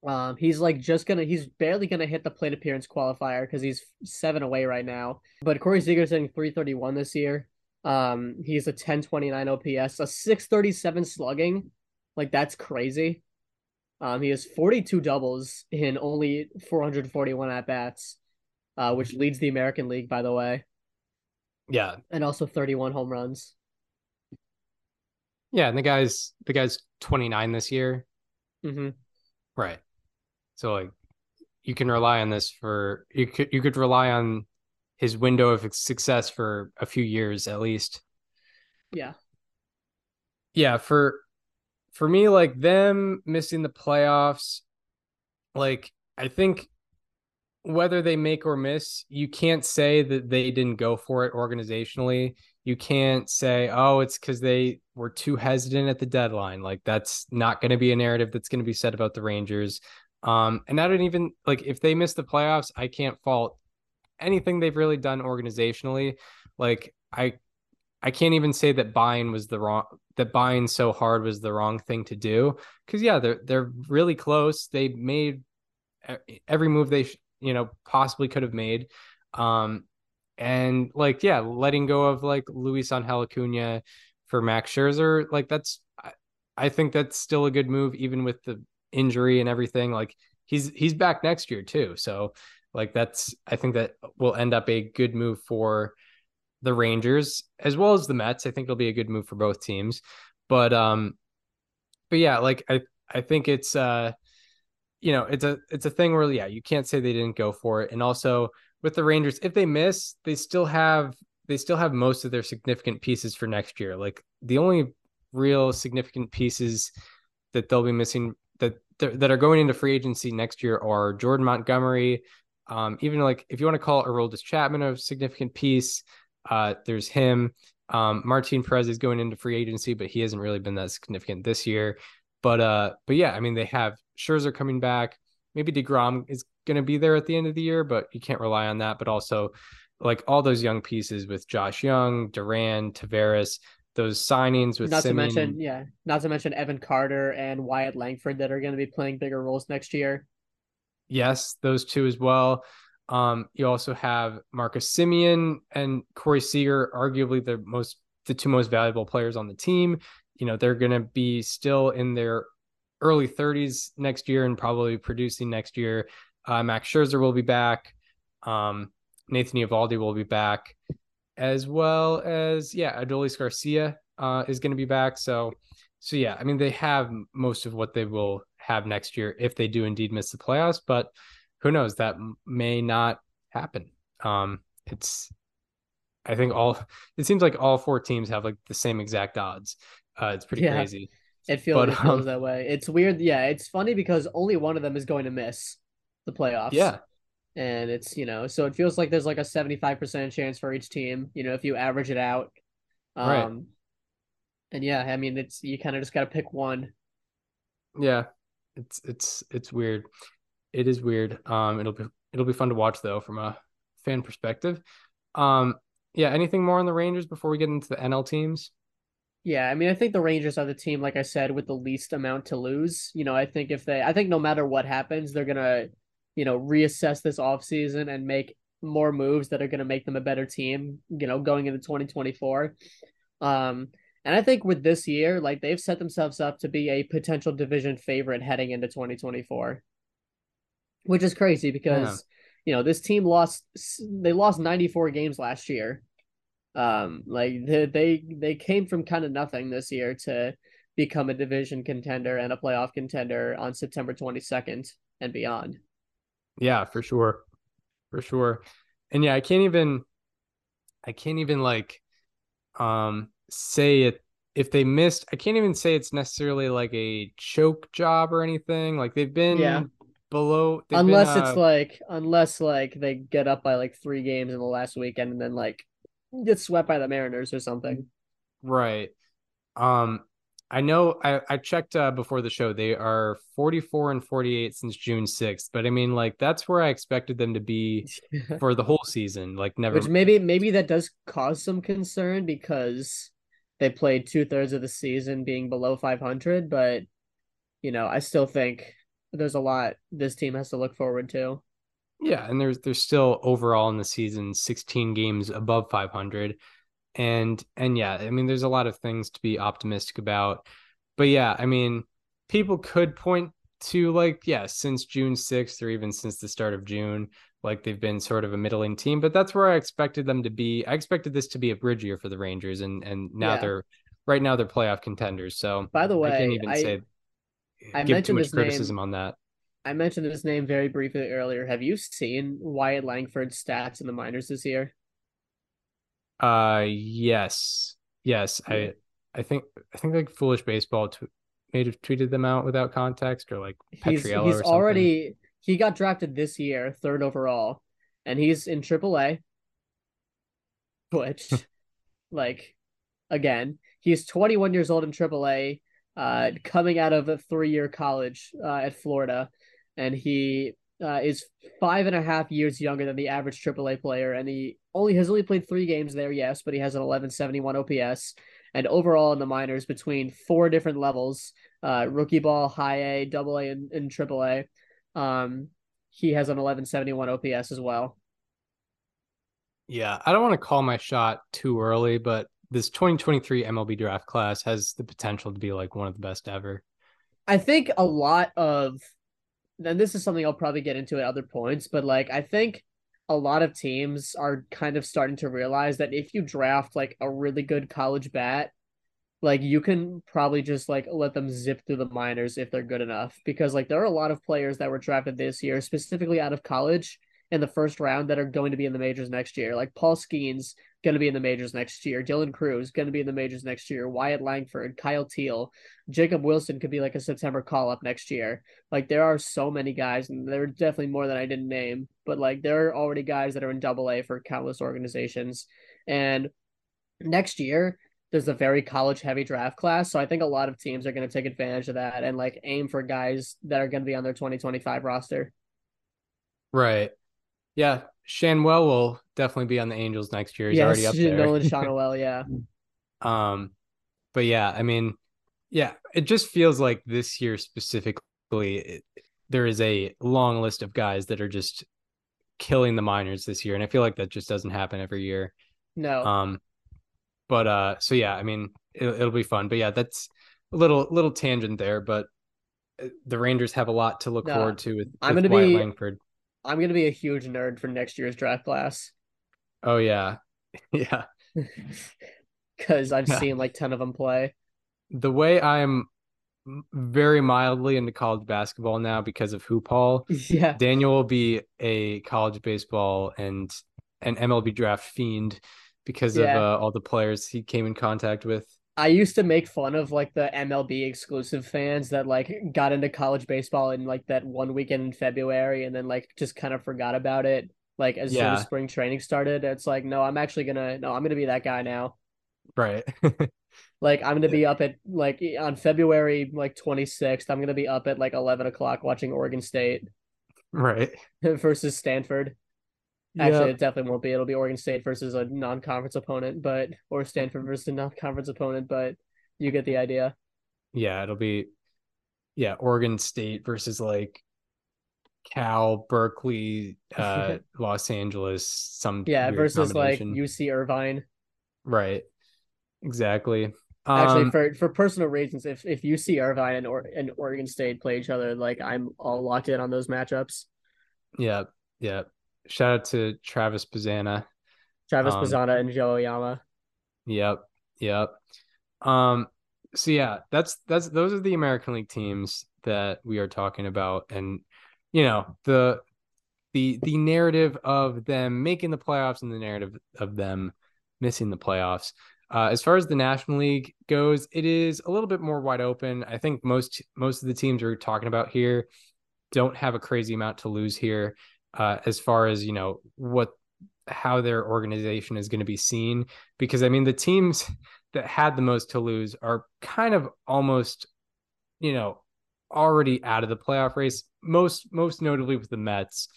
Um, he's like just gonna, he's barely gonna hit the plate appearance qualifier because he's seven away right now. But Corey Seager's hitting 331 this year. Um, he's a 1029 OPS, a 637 slugging. Like that's crazy. Um, he has 42 doubles in only 441 at bats, uh, which leads the American League, by the way, Yeah. and also 31 home runs. Yeah, and the guy's the guy's 29 this year. hmm Right. So like you can rely on this for you could you could rely on his window of success for a few years at least. Yeah. Yeah, for for me like them missing the playoffs like I think whether they make or miss, you can't say that they didn't go for it organizationally. You can't say, oh, it's because they were too hesitant at the deadline. Like that's not going to be a narrative that's going to be said about the Rangers. Um, and I don't even like if they miss the playoffs, I can't fault anything they've really done organizationally. Like I, I can't even say that buying was the wrong that buying so hard was the wrong thing to do because yeah, they're they're really close. They made every move they sh- you know possibly could have made. Um and like yeah letting go of like Luis Angel Acuna for Max Scherzer like that's I, I think that's still a good move even with the injury and everything. Like he's he's back next year too. So like that's I think that will end up a good move for the Rangers as well as the Mets. I think it'll be a good move for both teams. But um but yeah like I I think it's uh you know, it's a it's a thing where yeah, you can't say they didn't go for it. And also with the Rangers, if they miss, they still have they still have most of their significant pieces for next year. Like the only real significant pieces that they'll be missing that that are going into free agency next year are Jordan Montgomery. Um, even like if you want to call Aroldis Chapman a significant piece, uh, there's him. Um, Martin Perez is going into free agency, but he hasn't really been that significant this year. But uh, but yeah, I mean they have Scherzer coming back. maybe DeGrom is going to be there at the end of the year, but you can't rely on that. But also, like all those young pieces with Josh Jung, Duran, Taveras, those signings with not to mention, yeah, not to mention Evan Carter and Wyatt Langford that are going to be playing bigger roles next year. Yes, those two as well. Um, you also have Marcus Semien and Corey Seager, arguably the most the two most valuable players on the team. You know, they're going to be still in their early 30s next year and probably producing next year. Uh, Max Scherzer will be back. Um, Nathan Eovaldi will be back, as well as yeah, Adolis Garcia uh, is going to be back. So, so yeah, I mean they have most of what they will have next year if they do indeed miss the playoffs, but who knows? That may not happen. Um, it's I think all it seems like all four teams have like the same exact odds. Uh, it's pretty Yeah. crazy. It feels, But, it feels um, that way. It's weird. Yeah, it's funny because only one of them is going to miss the playoffs. Yeah, and it's you know, so it feels like there's like a seventy five percent chance for each team. You know, if you average it out. Um, Right. And yeah, I mean, it's you kind of just got to pick one. yeah. It's it's it's weird. It is weird. Um, it'll be it'll be fun to watch though from a fan perspective. Um, yeah. Anything more on the Rangers before we get into the NL teams? Yeah, I mean, I think the Rangers are the team, like I said, with the least amount to lose. You know, I think if they, I think no matter what happens, they're gonna, you know, reassess this offseason and make more moves that are gonna make them a better team. You know, going into twenty twenty four. Um, and I think with this year, like they've set themselves up to be a potential division favorite heading into twenty twenty four, which is crazy because you know this team lost, they lost ninety four games last year. Um, like they they, they came from kind of nothing this year to become a division contender and a playoff contender on September 22nd and beyond. Yeah, for sure. For sure. And yeah, I can't even I can't even like um say it if they missed, I can't even say it's necessarily like a choke job or anything. Like they've been Yeah. below they've been, unless it's uh, like unless like they get up by like three games in the last weekend and then like get swept by the Mariners or something. right. Um I know I, I checked uh, before the show. They are 44 and 48 since June 6th, but I mean like that's where I expected them to be for the whole season. Like never Which maybe maybe that does cause some concern because they played two thirds of the season being below 500, but you know I still think there's a lot this team has to look forward to. Yeah, and there's there's still overall in the season 16 games above 500. And and yeah, I mean there's a lot of things to be optimistic about. But yeah, I mean people could point to like yeah, since June 6th or even since the start of June, like they've been sort of a middling team, but that's where I expected them to be. I expected this to be a bridge year for the Rangers and and now Yeah. they're right now they're playoff contenders. So By the way, I can't even I- say I give too much his name- criticism on that. I mentioned his name very briefly earlier. Have you seen Wyatt Langford's stats in the minors this year? Uh, yes, yes. I, I think, I think like Foolish Baseball t- may have tweeted them out without context, or like He's Petriello he's or something. already he got drafted this year, third overall, and he's in AAA. Which, like, again, he's 21 years old in AAA, uh, coming out of a three-year college uh, at Florida, and he uh, is five and a half years younger than the average AAA player, and he only has only played three games there, yes, but he has an 1171 OPS, and overall in the minors between four different levels, uh, rookie ball, high A, double A, and, and triple A, um, he has an 1171 OPS as well. Yeah, I don't want to call my shot too early, but this 2023 MLB draft class has the potential to be like one of the best ever. I think a lot of, and this is something I'll probably get into at other points, but like I think a lot of teams are kind of starting to realize that if you draft like a really good college bat, like you can probably just like let them zip through the minors if they're good enough. Because like there are a lot of players that were drafted this year, specifically out of college in the first round, that are going to be in the majors next year. Like Paul Skenes going to be in the majors next year. Dylan Crews going to be in the majors next year. Wyatt Langford, Kyle Teel, Jacob Wilson could be like a September call up next year. Like there are so many guys, and there are definitely more than I didn't name, but like there are already guys that are in double A for countless organizations. And next year, there's a very college heavy draft class. So I think a lot of teams are going to take advantage of that and like aim for guys that are going to be on their 2025 roster. Right. Yeah. Schanuel will definitely be on the Angels next year. He's yes, already up there. Nolan Schanuel, yeah. um, but yeah, I mean, yeah, it just feels like this year specifically, it, there is a long list of guys that are just killing the minors this year, and I feel like that just doesn't happen every year. No. Um, but uh, so yeah, I mean, it, it'll be fun. But yeah, that's a little little tangent there, but uh, the Rangers have a lot to look No, forward to with, I'm gonna Wyatt be- Langford. I'm going to be a huge nerd for next year's draft class Oh yeah, yeah. because I've Yeah. seen like 10 of them play. The way I'm very mildly into college basketball now because of Hoop Hall. Yeah. Daniel will be a college baseball and an MLB draft fiend because Yeah. of uh, all the players he came in contact with. I used to make fun of like the MLB exclusive fans that like got into college baseball in like that one weekend in February and then like just kind of forgot about it. Like as soon as spring training started, it's like, no, I'm actually gonna no, I'm gonna be that guy now. Right. Like I'm gonna be up at like on February like 26th, I'm gonna be up at like 11 o'clock watching Oregon State right. versus Stanford. Actually, Yeah. it definitely won't be. It'll be Oregon State versus a non-conference opponent, but or Stanford versus a non-conference opponent, but you get the idea. Yeah, it'll be yeah, Oregon State versus like Cal, Berkeley, uh Los Angeles, some Yeah, versus like. UC Irvine. right. Exactly. Actually, Um, for for personal reasons, if if UC Irvine and or and Oregon State play each other, like I'm all locked in on those matchups. yeah, yeah. Shout out to Travis Pizzana. Travis Um, Pizzana and Joe Yama. Yep. Yep. Um so yeah, that's that's those are the American League teams that we are talking about and you know, the the the narrative of them making the playoffs and the narrative of them missing the playoffs. Uh, as far as the National League goes, it is a little bit more wide open. I think most most of the teams we're talking about here don't have a crazy amount to lose here, uh, as far as you know what how their organization is going to be seen. Because I mean, the teams that had the most to lose are kind of almost, you know, already out of the playoff race. Most most notably with the Mets,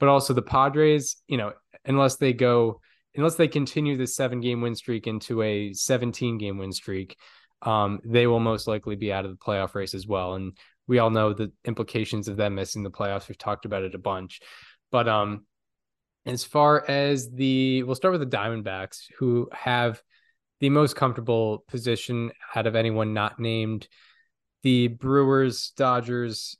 but also the Padres. You know, unless they go unless they continue the seven game win streak into a 17 game win streak, um, they will most likely be out of the playoff race as well. And we all know the implications of them missing the playoffs. We've talked about it a bunch. But um, as far as the, we'll start with the Diamondbacks, who have the most comfortable position out of anyone not named the Brewers, Dodgers,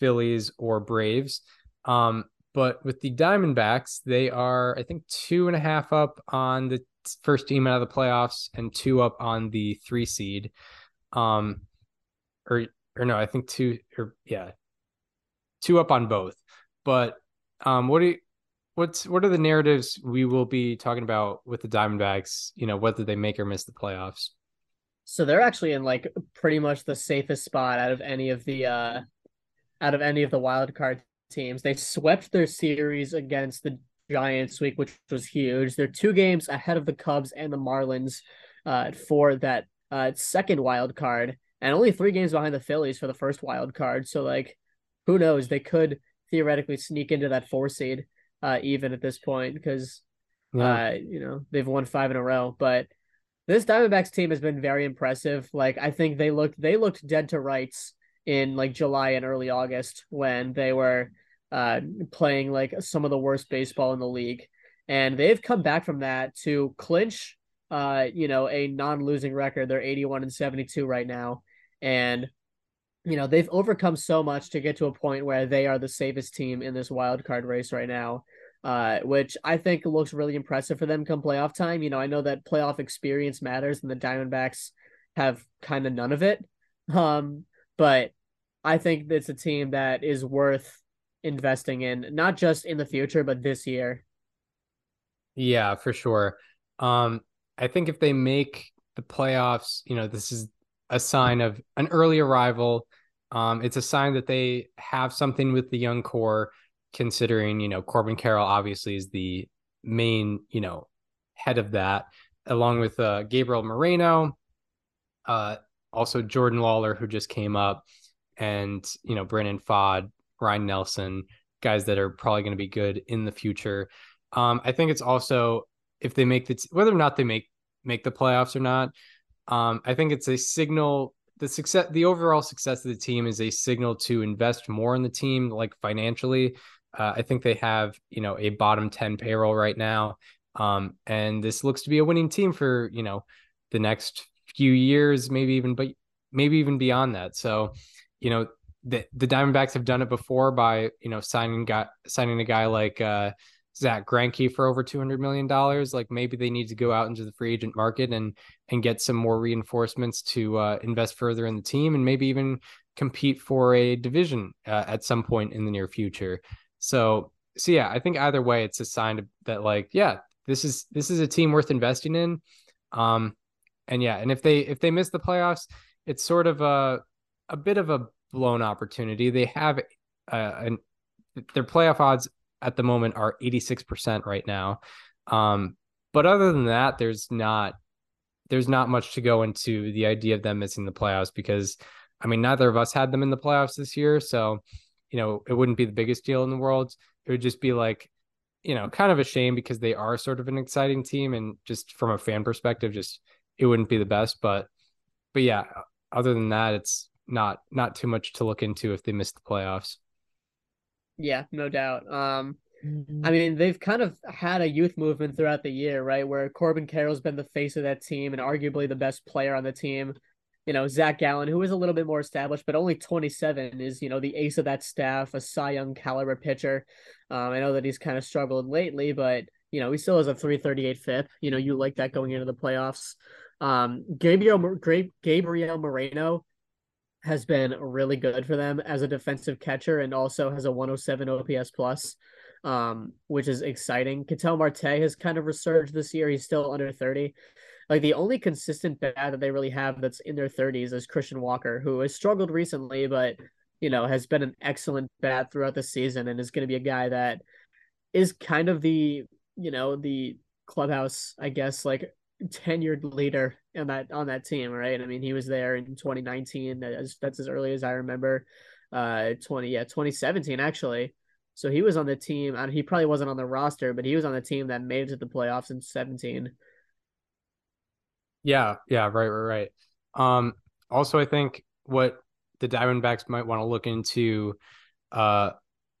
Phillies, or Braves. Um, but with the Diamondbacks, they are, I think, two and a half up on the first team out of the playoffs and two up on the three seed. Um, or or no, I think two or yeah, two up on both. But um, what do you, what's what are the narratives we will be talking about with the Diamondbacks? You know, whether they make or miss the playoffs. So they're actually in like pretty much the safest spot out of any of the uh out of any of the wild card teams. They swept their series against the Giants week, which was huge. They're two games ahead of the Cubs and the Marlins uh for that uh second wild card and only three games behind the Phillies for the first wild card. So like who knows? They could theoretically sneak into that four seed uh even at this point because uh, you know, they've won five in a row, but this Diamondbacks team has been very impressive. Like I think they looked they looked dead to rights in like July and early August when they were uh playing like some of the worst baseball in the league. And they've come back from that to clinch uh, you know, a non-losing record. They're 81 and 72 right now. And you know, they've overcome so much to get to a point where they are the safest team in this wild card race right now uh, which I think looks really impressive for them come playoff time. You know, I know that playoff experience matters, and the Diamondbacks have kind of none of it. Um, but I think it's a team that is worth investing in, not just in the future, but this year. Yeah, for sure. Um, I think if they make the playoffs, you know, this is a sign of an early arrival. Um, it's a sign that they have something with the young core, considering, you know, Corbin Carroll obviously is the main, you know, head of that. along with uh, Gabriel Moreno, uh, also Jordan Lawlar, who just came up, and you know Brandon Pfaadt, Ryne Nelson, guys that are probably going to be good in the future. Um, I think it's also if they make the t- whether or not they make make the playoffs or not. Um, I think it's a signal. The success, the overall success of the team is a signal to invest more in the team, like financially. Uh, I think they have, you know, a bottom 10 payroll right now. Um, and this looks to be a winning team for, you know, the next few years, maybe even, but maybe even beyond that. So, you know, the, the Diamondbacks have done it before by, you know, signing guy, signing a guy like, uh, Zack Greinke for over two hundred million dollars. Like maybe they need to go out into the free agent market and and get some more reinforcements to uh, invest further in the team and maybe even compete for a division uh, at some point in the near future. So so yeah, I think either way, it's a sign that like yeah, this is this is a team worth investing in. Um, and yeah, and if they if they miss the playoffs, it's sort of a a bit of a blown opportunity. They have uh, an their playoff odds at the moment are 86% right now. Um, but other than that, there's not there's not much to go into the idea of them missing the playoffs because I mean neither of us had them in the playoffs this year, so you know it wouldn't be the biggest deal in the world. It would just be like you know kind of a shame because they are sort of an exciting team and just from a fan perspective, just it wouldn't be the best. But but yeah, other than that, it's not not too much to look into if they miss the playoffs. Yeah, no doubt. Um, mm-hmm. I mean, they've kind of had a youth movement throughout the year, right? Where Corbin Carroll's been the face of that team and arguably the best player on the team. You know, Zach Gallen, who is a little bit more established, but only 27, is, you know, the ace of that staff, a Cy Young caliber pitcher. Um, I know that he's kind of struggled lately, but, you know, he still has a 338 FIP. You know, you like that going into the playoffs. Um, Gabriel, Gabriel Moreno, has been really good for them as a defensive catcher and also has a 107 OPS plus, um, which is exciting. Ketel Marte has kind of resurged this year. He's still under 30. Like the only consistent bat that they really have that's in their 30s is Christian Walker, who has struggled recently, but you know has been an excellent bat throughout the season and is going to be a guy that is kind of the you know the clubhouse, I guess, like tenured leader on that on that team, right? I mean, he was there in 2019. That's, that's as early as I remember. Uh, 20 yeah, 2017 actually. So he was on the team, and he probably wasn't on the roster, but he was on the team that made it to the playoffs in 17. Yeah, yeah, right, right, right. Um, also, I think what the Diamondbacks might want to look into uh,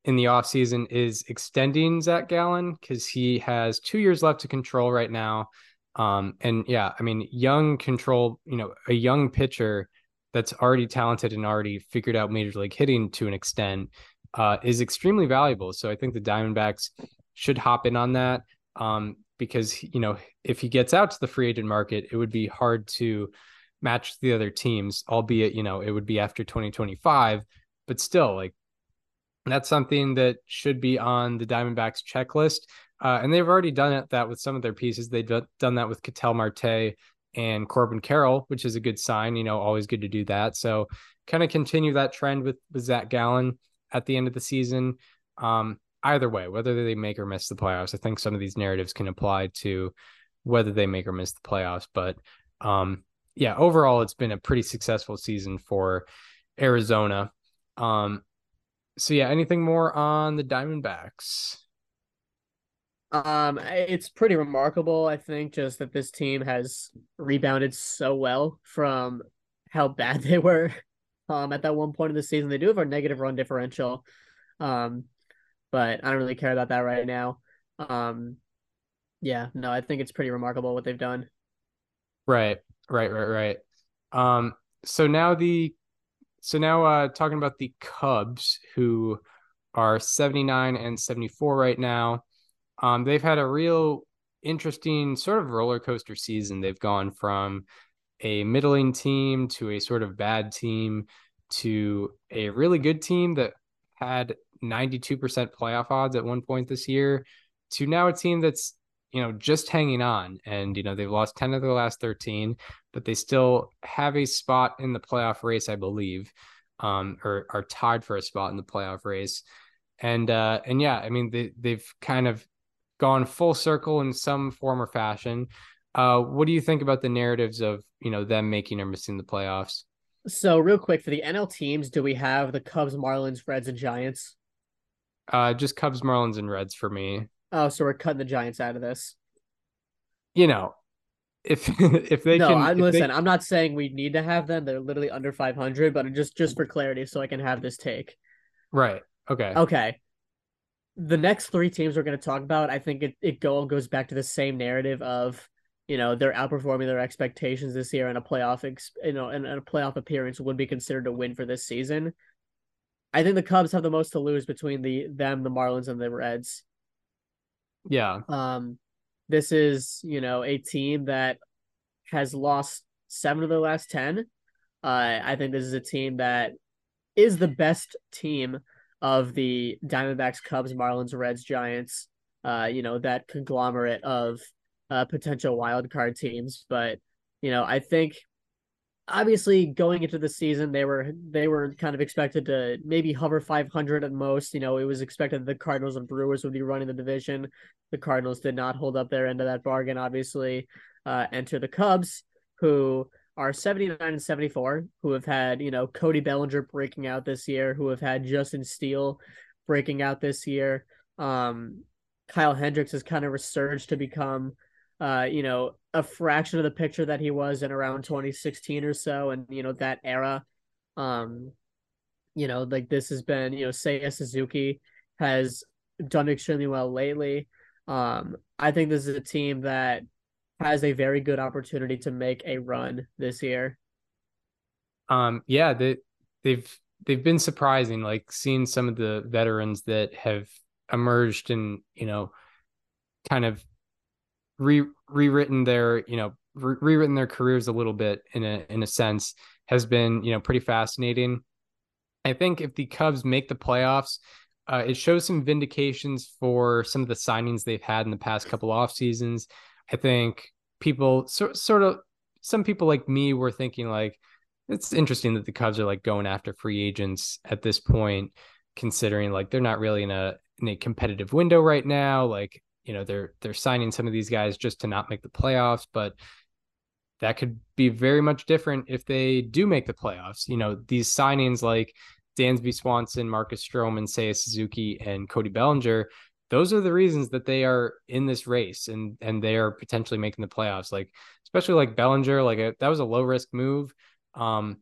in the offseason is extending Zach Gallen because he has two years left to control right now. Um, and yeah, I mean, young control, you know, a young pitcher that's already talented and already figured out major league hitting to an extent uh, is extremely valuable. So I think the Diamondbacks should hop in on that um, because, you know, if he gets out to the free agent market, it would be hard to match the other teams, albeit, you know, it would be after 2025, but still, like, that's something that should be on the Diamondbacks checklist. Uh, and they've already done it, that with some of their pieces. They've done that with Ketel Marte and Corbin Carroll, which is a good sign. You know, always good to do that. So kind of continue that trend with, with Zach Gallen at the end of the season. Um, either way, whether they make or miss the playoffs, I think some of these narratives can apply to whether they make or miss the playoffs. But um, yeah, overall, it's been a pretty successful season for Arizona. Um, so yeah, anything more on the Diamondbacks? Um, it's pretty remarkable, I think, just that this team has rebounded so well from how bad they were um at that one point of the season. They do have a negative run differential. Um, but I don't really care about that right now. Um, yeah, no, I think it's pretty remarkable what they've done. Right, right, right, right. Um, so now the so now uh talking about the Cubs who are 79 and 74 right now. Um, they've had a real interesting sort of roller coaster season. They've gone from a middling team to a sort of bad team to a really good team that had 92% playoff odds at one point this year to now a team that's you know just hanging on and you know they've lost 10 of their last 13 but they still have a spot in the playoff race i believe um or are tied for a spot in the playoff race and uh and yeah i mean they they've kind of gone full circle in some form or fashion. Uh, what do you think about the narratives of you know them making or missing the playoffs? So, real quick for the NL teams, do we have the Cubs, Marlins, Reds, and Giants? Uh, just Cubs, Marlins, and Reds for me. Oh, so we're cutting the Giants out of this. You know, if if they no, can, I'm listen. they, I'm not saying we need to have them. They're literally under 500, but just just for clarity, so I can have this take. right? Okay. Okay. The next three teams we're going to talk about, I think it it go goes back to the same narrative of you know they're outperforming their expectations this year, and a playoff ex, you know and, and a playoff appearance would be considered a win for this season. I think the Cubs have the most to lose between the them, the Marlins, and the Reds. Yeah. Um, this is you know a team that has lost seven of their last ten. Uh, I think this is a team that is the best team of the Diamondbacks, Cubs, Marlins, Reds, Giants. Uh, you know that conglomerate of uh, potential wild card teams, but you know I think obviously going into the season they were they were kind of expected to maybe hover 500 at most. You know it was expected the cardinals and brewers would be running the division. The cardinals did not hold up their end of that bargain obviously uh, enter the cubs who are 79 and 74 who have had you know cody bellinger breaking out this year who have had justin steele breaking out this year. Um kyle hendricks has kind of resurged to become uh, you know, a fraction of the picture that he was in around 2016 or so, and you know that era. Um, you know, like this has been, you know, Seiya Suzuki has done extremely well lately. Um, I think this is a team that has a very good opportunity to make a run this year. Um, yeah, they they've they've been surprising, like seeing some of the veterans that have emerged and you know, kind of re rewritten their you know re- rewritten their careers a little bit in a in a sense has been you know pretty fascinating. I think if the Cubs make the playoffs, uh, it shows some vindications for some of the signings they've had in the past couple off seasons. I think people so, sort of some people like me were thinking like it's interesting that the Cubs are like going after free agents at this point, considering like they're not really in a in a competitive window right now. Like you know they're they're signing some of these guys just to not make the playoffs but that could be very much different if they do make the playoffs. You know these signings like dansby swanson marcus stroman seiya suzuki and cody bellinger those are the reasons that they are in this race and and they are potentially making the playoffs. Like especially like bellinger like a, that was a low risk move. Um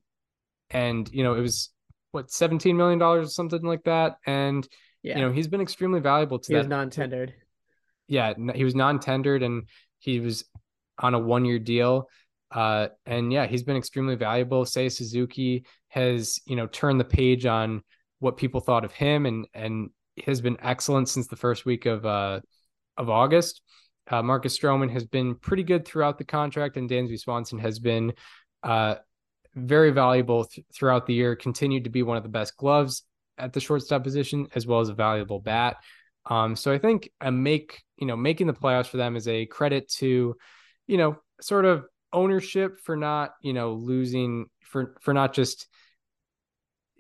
and you know it was what 17 million dollars or something like that? And yeah. you know he's been extremely valuable to he that non-tendered yeah, he was non-tendered and he was on a one-year deal. Uh, and yeah, he's been extremely valuable. Seiya Suzuki has, you know, turned the page on what people thought of him and and has been excellent since the first week of uh of August. Uh, Marcus Stroman has been pretty good throughout the contract, and Dansby Swanson has been uh, very valuable th- throughout the year. Continued to be one of the best gloves at the shortstop position, as well as a valuable bat. Um, so I think a make you know making the playoffs for them is a credit to, you know, sort of ownership for not you know losing for for not just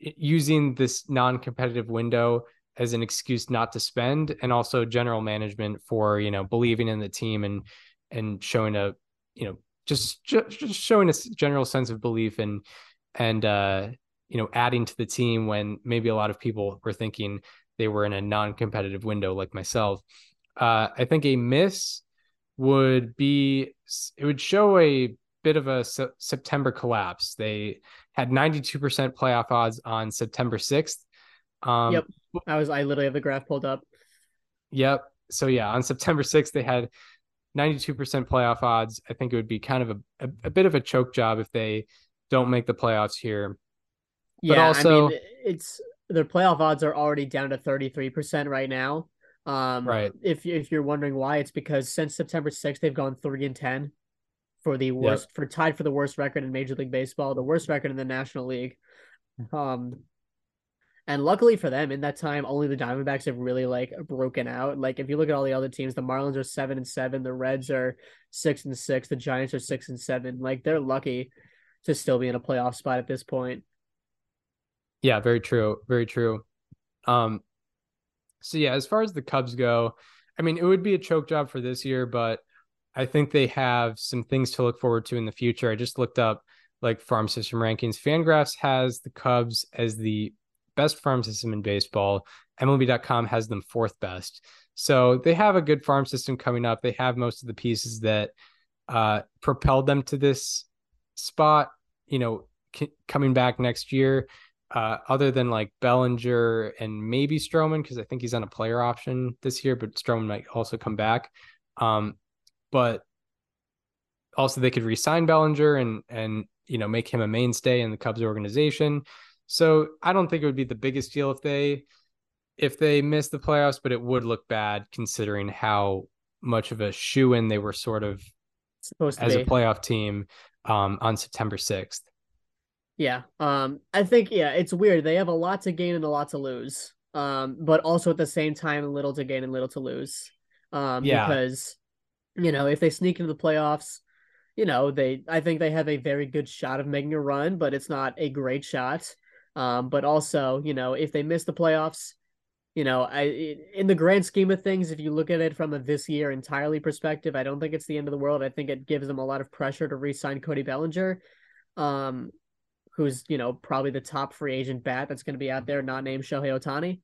using this non-competitive window as an excuse not to spend and also general management for you know believing in the team and and showing a you know just just showing a general sense of belief and and uh you know adding to the team when maybe a lot of people were thinking they were in a non-competitive window like myself. Uh, I think a miss would be it would show a bit of a se- September collapse. They had 92% playoff odds on September 6th. Um, yep. I was I literally have the graph pulled up. Yep. So yeah, on September 6th they had 92% playoff odds. I think it would be kind of a, a, a bit of a choke job if they don't make the playoffs here. Yeah, but also I mean, it's their playoff odds are already down to 33% right now. Um, right. If if you're wondering why, it's because since September 6th, they've gone three and 10 for the worst, yep. for tied for the worst record in Major League Baseball, the worst record in the National League. Um, and luckily for them, in that time, only the Diamondbacks have really like broken out. Like if you look at all the other teams, the Marlins are seven and seven, the Reds are six and six, the Giants are six and seven. Like they're lucky to still be in a playoff spot at this point. Yeah, very true. Very true. Um, so yeah, as far as the Cubs go, I mean, it would be a choke job for this year, but I think they have some things to look forward to in the future. I just looked up like farm system rankings. Fangraphs has the Cubs as the best farm system in baseball. MLB.com has them fourth best. So they have a good farm system coming up. They have most of the pieces that uh, propelled them to this spot. You know, c- coming back next year. Uh, other than like Bellinger and maybe Stroman, because I think he's on a player option this year, but Stroman might also come back. Um, but also they could re-sign Bellinger and and you know make him a mainstay in the Cubs organization. So I don't think it would be the biggest deal if they if they miss the playoffs, but it would look bad considering how much of a shoe in they were sort of supposed to as a playoff team um, on September 6th. Yeah. Um, I think yeah, it's weird. They have a lot to gain and a lot to lose. Um, but also at the same time, little to gain and little to lose. Um, Yeah. because you know, if they sneak into the playoffs, you know, they I think they have a very good shot of making a run, but it's not a great shot. Um, but also, you know, if they miss the playoffs, you know, I in the grand scheme of things, if you look at it from a this year entirely perspective, I don't think it's the end of the world. I think it gives them a lot of pressure to re-sign Cody Bellinger, um, who's you know probably the top free agent bat that's going to be out there, not named Shohei Ohtani.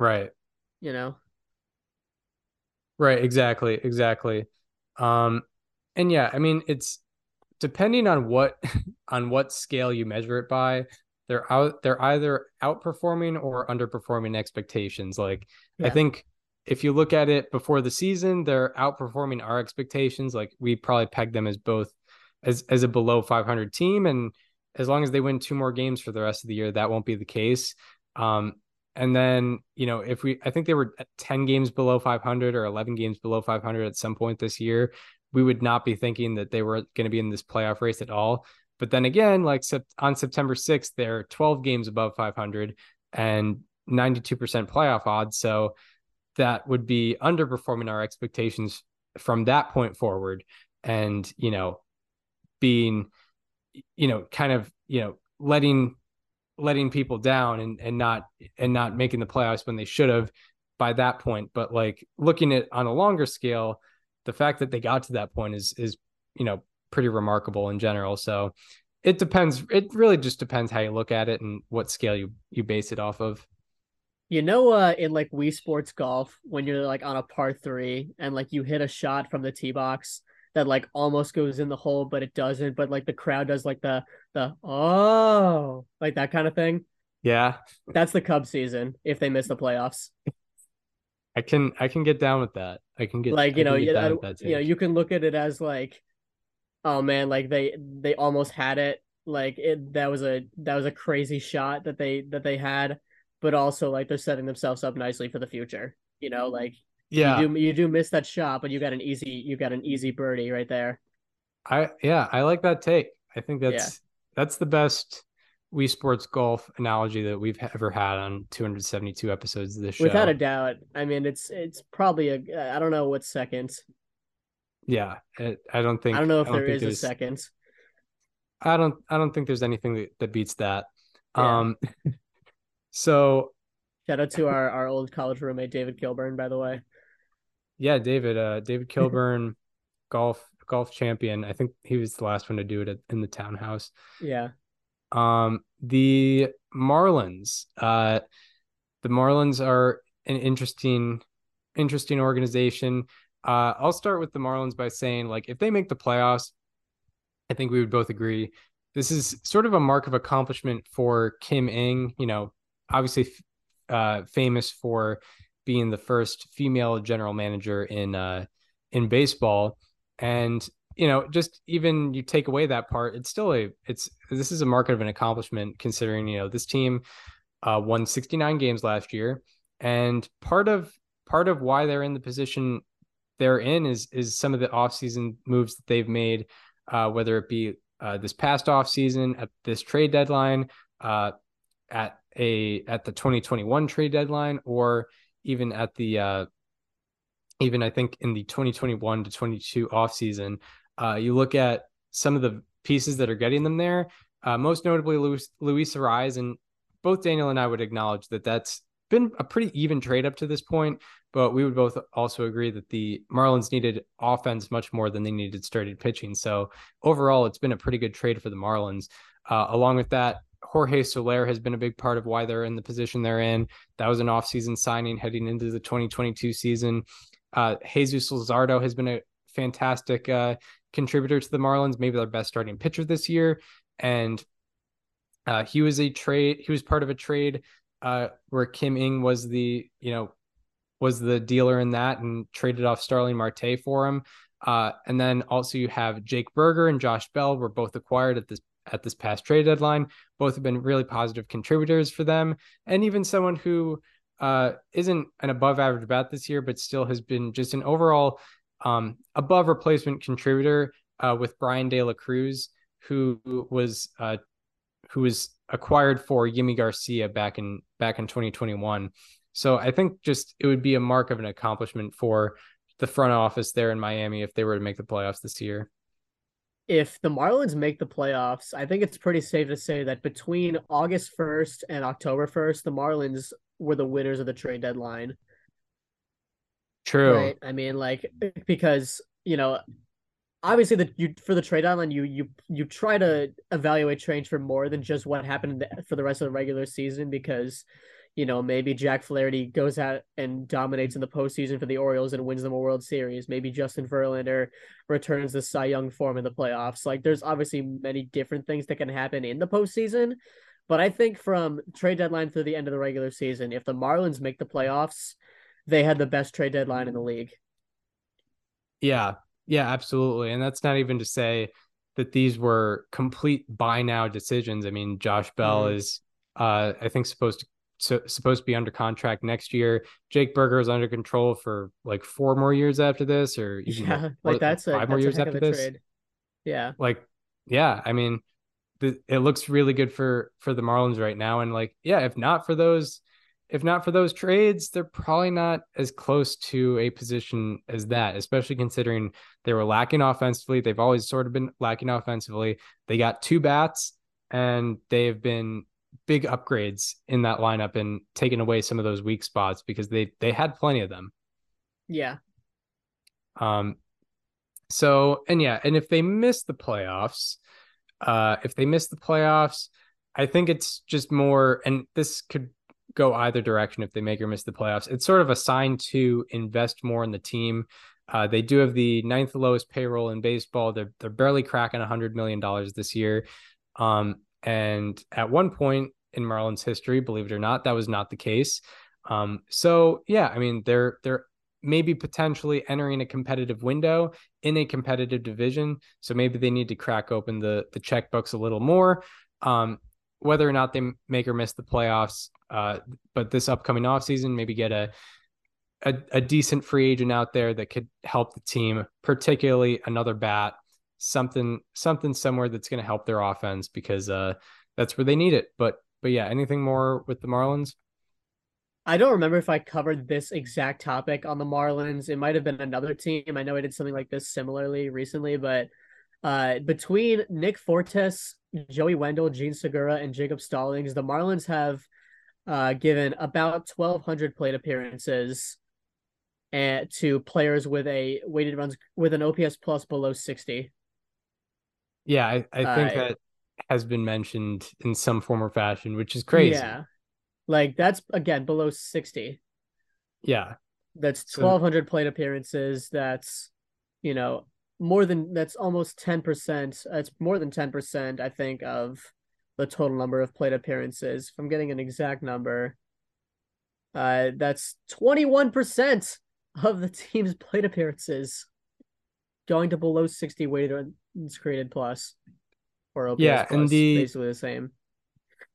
Right. You know, Right, exactly, exactly. Um and yeah, I mean it's depending on what on what scale you measure it by, they're out they're either outperforming or underperforming expectations. Like I think if you look at it before the season, they're outperforming our expectations. Like we probably pegged them as both as as a below 500 team and as long as they win two more games for the rest of the year, that won't be the case. Um and then, you know, if we, I think they were 10 games below 500 or 11 games below 500 at some point this year, we would not be thinking that they were going to be in this playoff race at all. But then again, like on September 6th, they're 12 games above 500 and 92% playoff odds. So that would be underperforming our expectations from that point forward. And, you know, being, you know, kind of, you know, letting letting people down and and not and not making the playoffs when they should have by that point. But like looking at on a longer scale, the fact that they got to that point is is you know pretty remarkable in general. So it depends. It really just depends how you look at it and what scale you you base it off of. you know, uh, in like Wii Sports Golf, when you're like on a par three and like you hit a shot from the tee box that like almost goes in the hole, but it doesn't. But like the crowd does like the the oh like that kind of thing. Yeah, That's the Cubs season if they miss the playoffs. I can I can get down with that. I can get like you know, you, I- that you know, you can look at it as like, oh man, like they they almost had it. Like it that was a that was a crazy shot that they that they had, but also like they're setting themselves up nicely for the future. You know, like yeah, you do you do miss that shot, but you got an easy you got an easy birdie right there. I yeah I like that take. I think that's that's the best Wii Sports golf analogy that we've ever had on 272 episodes of this show. Without a doubt. I mean, it's it's probably a I don't know what's second. Yeah, it, I don't think I don't know if don't there a there's- second. I don't I don't think there's anything that, that beats that. Yeah. Um so Shout out to our our old college roommate David Kilburn, by the way. Yeah, David, uh David Kilburn, golf golf champion. I think he was the last one to do it at, in the townhouse. Yeah. Um the Marlins. Uh the Marlins are an interesting interesting organization. Uh I'll start with the Marlins by saying like if they make the playoffs, I think we would both agree this is sort of a mark of accomplishment for Kim Ng, you know, obviously uh famous for being the first female general manager in uh in baseball. And you know just even you take away that part it's still a it's this is a mark of an accomplishment considering you know this team uh won 69 games last year. And part of part of why they're in the position they're in is is some of the offseason moves that they've made uh whether it be uh this past offseason at this trade deadline uh at a at the 2021 trade deadline or even at the uh even I think in the 2021 to 22 offseason, uh, you look at some of the pieces that are getting them there, uh, most notably Luis, Luis Arraez, and both Daniel and I would acknowledge that that's been a pretty even trade up to this point, but we would both also agree that the Marlins needed offense much more than they needed started pitching. So overall, it's been a pretty good trade for the Marlins. Uh, along with that, Jorge Soler has been a big part of why they're in the position they're in. That was an offseason signing heading into the 2022 season. Uh, Jesus Luzardo has been a fantastic uh, contributor to the Marlins, maybe their best starting pitcher this year. And uh, he was a trade. He was part of a trade uh, where Kim Ng was the you know was the dealer in that and traded off Starling Marte for him. Uh, and then also you have Jake Burger and Josh Bell were both acquired at this at this past trade deadline. Both have been really positive contributors for them, and even someone who uh, isn't an above average bat this year, but still has been just an overall um, above replacement contributor uh, with Bryan De La Cruz, who was uh, who was acquired for Yimi Garcia back in back in 2021. So I think just it would be a mark of an accomplishment for the front office there in Miami if they were to make the playoffs this year. If the Marlins make the playoffs, I think it's pretty safe to say that between August 1st and October 1st, the Marlins were the winners of the trade deadline. True. Right? I mean, like because you know, obviously that you for the trade deadline, you you you try to evaluate trades for more than just what happened for the rest of the regular season because you know, maybe Jack Flaherty goes out and dominates in the postseason for the Orioles and wins them a World Series. Maybe Justin Verlander returns the Cy Young form in the playoffs. Like, there's obviously many different things that can happen in the postseason. But I think from trade deadline through the end of the regular season, if the Marlins make the playoffs, they had the best trade deadline in the league. Yeah, yeah, absolutely. And that's not even to say that these were complete buy now decisions. I mean, Josh Bell mm-hmm. is uh I think supposed to so, supposed to be under contract next year. Jake Burger is under control for like four more years after this, or even yeah, like that's five a, more years after this. Trade. Yeah, like yeah, I mean, the, it looks really good for for the Marlins right now, and like yeah, if not for those if not for those trades, they're probably not as close to a position as that, especially considering they were lacking offensively. They've always sort of been lacking offensively. They got two bats and they've been big upgrades in that lineup and taking away some of those weak spots because they they had plenty of them. Yeah. Um so and yeah, and if they miss the playoffs, uh if they miss the playoffs, I think it's just more and this could go either direction if they make or miss the playoffs. It's sort of a sign to invest more in the team. Uh, they do have the ninth lowest payroll in baseball. They're they're barely cracking a hundred million dollars this year. Um, and at one point in Marlins history, believe it or not, that was not the case. Um, so yeah, I mean they're they're maybe potentially entering a competitive window in a competitive division. So maybe they need to crack open the the checkbooks a little more. Um, whether or not they make or miss the playoffs, uh, but this upcoming offseason, maybe get a, a, a decent free agent out there that could help the team, particularly another bat, something something somewhere that's going to help their offense because uh, that's where they need it. But but yeah, anything more with the Marlins? I don't remember if I covered this exact topic on the Marlins. It might have been another team. I know I did something like this similarly recently, but uh, between Nick Fortes Joey Wendle, Jean Segura, and Jacob Stallings, the Marlins have uh, given about 1,200 plate appearances and, to players with a weighted runs with an OPS plus below 60. Yeah, I, I think uh, that has been mentioned in some form or fashion, which is crazy. Yeah. Like that's again below 60. Yeah. That's 1,200 so, plate appearances. That's, you know, more than that's almost 10%. It's more than 10%, I think, of the total number of plate appearances. If I'm getting an exact number, uh, that's 21% of the team's plate appearances going to below 60 weighted runs created plus or OPS yeah, plus, and the basically the same.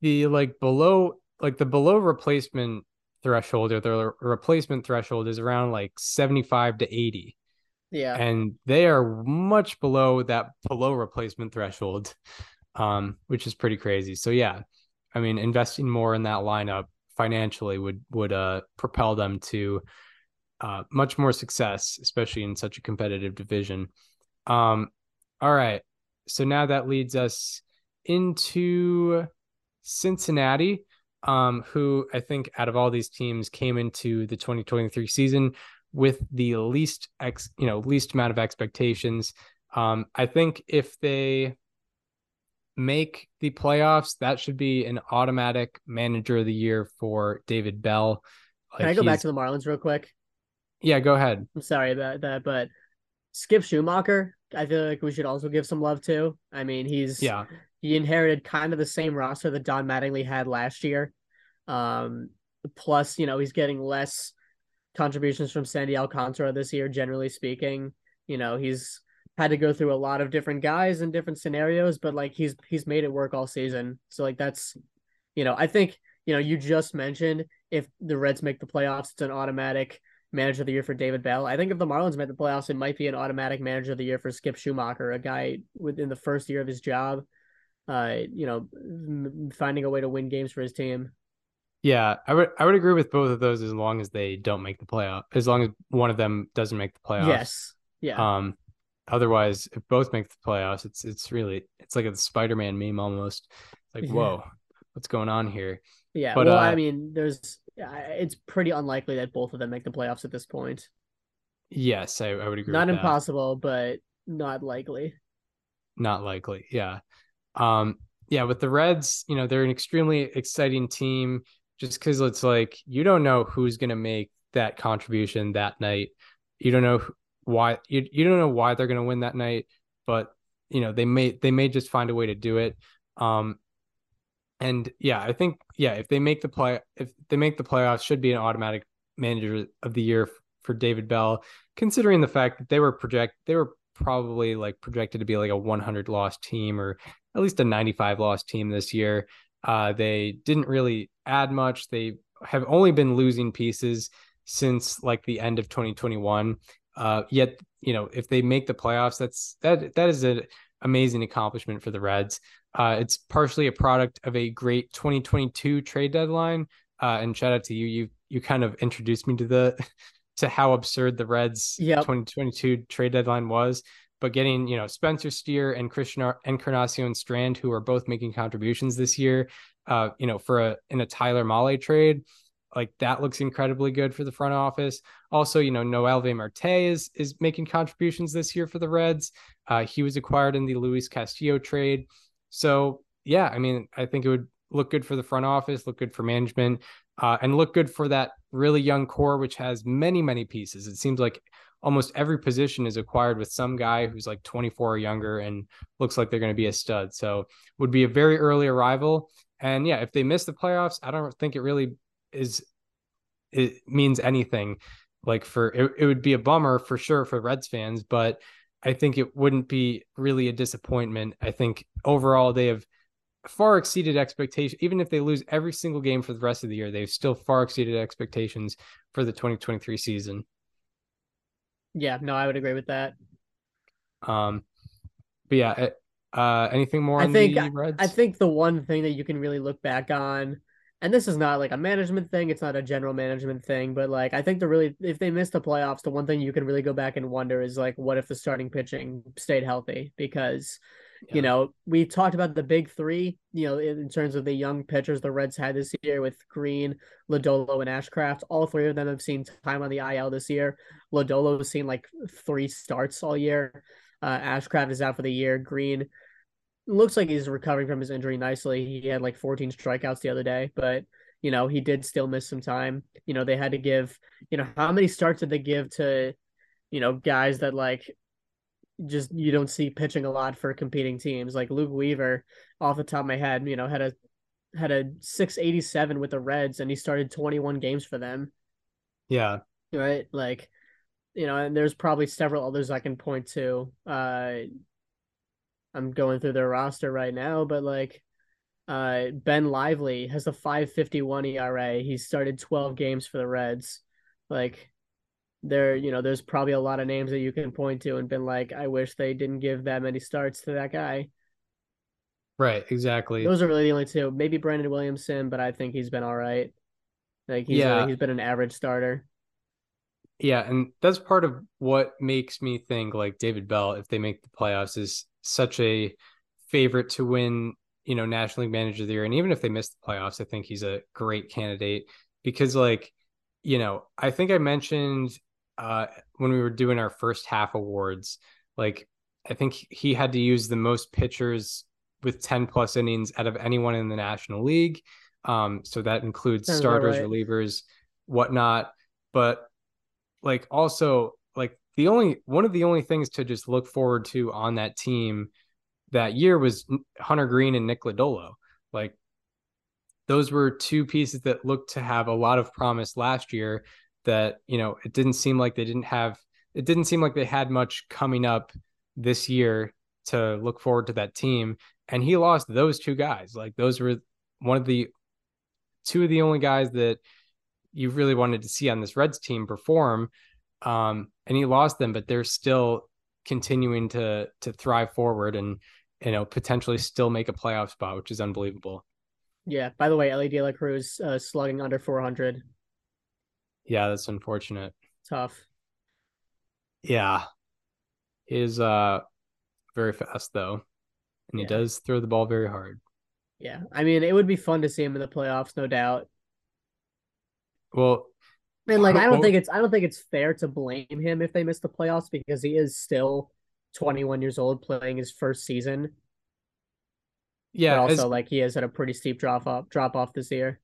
The like below like the below replacement threshold or the replacement threshold is around like 75 to 80 yeah. And they are much below that below replacement threshold, um, which is pretty crazy. So yeah, I mean, investing more in that lineup financially would would uh propel them to uh much more success, especially in such a competitive division. Um, all right. So now that leads us into Cincinnati. um, who I think out of all these teams came into the 2023 season with the least ex, you know, least amount of expectations. Um, I think if they make the playoffs, that should be an automatic manager of the year for David Bell. Like Can I go back to the Marlins real quick? Yeah, go ahead. I'm sorry about that, but Skip Schumaker, I feel like we should also give some love to. I mean, he's yeah, he inherited kind of the same roster that Don Mattingly had last year. Um, plus, you know, he's getting less contributions from Sandy Alcantara this year, generally speaking. You know, he's had to go through a lot of different guys in different scenarios, but like he's he's made it work all season. So like that's you know, I think, you know, you just mentioned if the Reds make the playoffs, it's an automatic manager of the year for David Bell. I think if the Marlins make the playoffs, it might be an automatic manager of the year for Skip Schumaker, a guy within the first year of his job, uh, you know, finding a way to win games for his team. Yeah, I would I would agree with both of those as long as they don't make the playoff. As long as one of them doesn't make the playoffs. Yes. Yeah. Um otherwise if both make the playoffs, it's it's really it's like a Spider-Man meme almost. It's like, whoa, what's going on here? Yeah. But, well, uh, I mean, there's it's pretty unlikely that both of them make the playoffs at this point. Yes, I, I would agree. Not impossible, but not likely. Not likely. Yeah. Um, yeah, with the Reds, you know, they're an extremely exciting team just because it's like you don't know who's going to make that contribution that night. You don't know why you, you don't know why they're going to win that night, but you know, they may they may just find a way to do it. Um, and yeah, I think yeah, if they make the play, if they make the playoffs, should be an automatic manager of the year for David Bell, considering the fact that they were project they were probably like projected to be like a 100 loss team or at least a 95 loss team this year. Uh, they didn't really add much. They have only been losing pieces since like the end of 2021. Uh, yet, you know, if they make the playoffs, that's that that is an amazing accomplishment for the Reds. Uh, it's partially a product of a great 2022 trade deadline. Uh, and shout out to you. You you kind of introduced me to the to how absurd the Reds yep. 2022 trade deadline was. But getting you know Spencer Steer and Christian Encarnacion Strand, who are both making contributions this year, uh, you know, for a in a Tyler Mahle trade, like that looks incredibly good for the front office. Also, you know, Noelvi Marte is is making contributions this year for the Reds. Uh, he was acquired in the Luis Castillo trade. So yeah, I mean, I think it would look good for the front office, look good for management, uh, and look good for that really young core, which has many, many pieces. It seems like almost every position is acquired with some guy who's like 24 or younger and looks like they're going to be a stud. So would be a very early arrival. And yeah, if they miss the playoffs, I don't think it really is it means anything. Like for it, it would be a bummer for sure for Reds fans, but I think it wouldn't be really a disappointment. I think overall they have far exceeded expectations. Even if they lose every single game for the rest of the year, they've still far exceeded expectations for the 2023 season. Yeah, no, I would agree with that. Um, but yeah, uh, anything more? I think I think the one thing that you can really look back on and this is not like a management thing it's not a general management thing but like i think the really if they miss the playoffs the one thing you can really go back and wonder is like what if the starting pitching stayed healthy? Because yeah. you know we talked about the big three you know in terms of the young pitchers the reds had this year with Greene Lodolo and ashcraft. All three of them have seen time on the il this year. Lodolo has seen like three starts all year. Uh, ashcraft is out for the year. Greene looks like he's recovering from his injury nicely. He had like 14 strikeouts the other day, but you know, he did still miss some time. You know, they had to give, you know, how many starts did they give to, you know, guys that like just you don't see pitching a lot for competing teams. Like Luke Weaver, off the top of my head, you know, had a had a 687 with the Reds and he started 21 games for them. Yeah. Right? Like you know, and there's probably several others I can point to. Uh I'm going through their roster right now, but like uh, Ben Lively has a 551 ERA. He started 12 games for the Reds. Like there, you know, there's probably a lot of names that you can point to and been like, I wish they didn't give that many starts to that guy. Right, exactly. Those are really the only two. Maybe Brandon Williamson, but I think he's been all right. Like he's yeah. A, he's been an average starter. Yeah, and that's part of what makes me think like David Bell, if they make the playoffs, is such a favorite to win you know, National League Manager of the Year. And even if they miss the playoffs, I think he's a great candidate because, like, you know, I think I mentioned uh, when we were doing our first half awards, like, I think he had to use the most pitchers with 10 plus innings out of anyone in the National League. Um, so that includes Sounds starters, right. relievers, whatnot. But like also the only one of the only things to just look forward to on that team that year was Hunter Greene and Nick Lodolo. Like those were two pieces that looked to have a lot of promise last year that, you know, it didn't seem like they didn't have it didn't seem like they had much coming up this year to look forward to that team. And he lost those two guys. Like those were one of the two of the only guys that you really wanted to see on this Reds team perform. Um, and he lost them, but they're still continuing to to thrive forward and you know potentially still make a playoff spot, which is unbelievable. Yeah. By the way, De La Cruz uh, slugging under 400. Yeah, that's unfortunate. Tough. Yeah, is uh very fast though, and yeah. he does throw the ball very hard. Yeah, I mean, it would be fun to see him in the playoffs, no doubt. Well, and like I don't think it's I don't think it's fair to blame him if they miss the playoffs because he is still 21 years old playing his first season. Yeah, but also as, like he has had a pretty steep drop off drop off this year.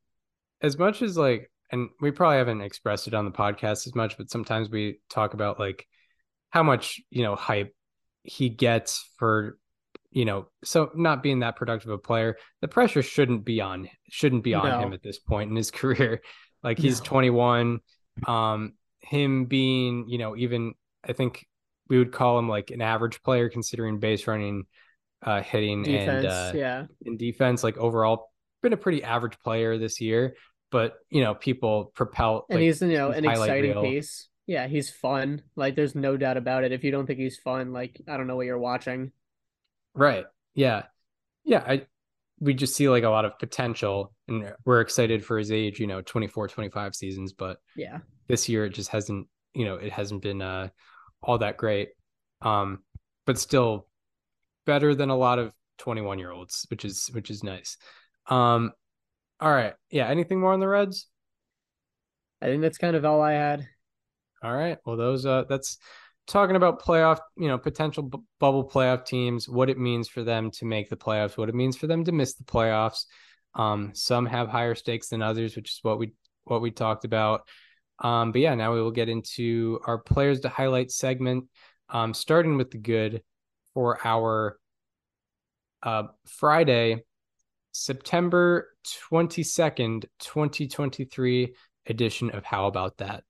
As much as like and we probably haven't expressed it on the podcast as much, but sometimes we talk about like how much, you know, hype he gets for you know, so not being that productive a player, the pressure shouldn't be on shouldn't be on no. him at this point in his career. Like he's no. 21. Um, him being, you know, even I think we would call him like an average player considering base running, uh, hitting defense, and uh, yeah, in defense, like overall, been a pretty average player this year. But you know, people propel and like, he's you know an exciting reel. piece. Yeah, he's fun. Like, there's no doubt about it. If you don't think he's fun, like, I don't know what you're watching. Right. Yeah. Yeah. I we just see like a lot of potential and we're excited for his age, you know, 24, 25 seasons, but yeah, this year it just hasn't, you know, it hasn't been uh all that great. Um, but still better than a lot of 21 year olds, which is which is nice. Um all right. Yeah, anything more on the Reds? I think that's kind of all I had. All right. Well, those uh that's talking about playoff, you know, potential bubble playoff teams, what it means for them to make the playoffs, what it means for them to miss the playoffs. Um, some have higher stakes than others, which is what we what we talked about. Um, but yeah, now we will get into our players to highlight segment, um, starting with the good for our uh, Friday, September 22nd, 2023 edition of How About That.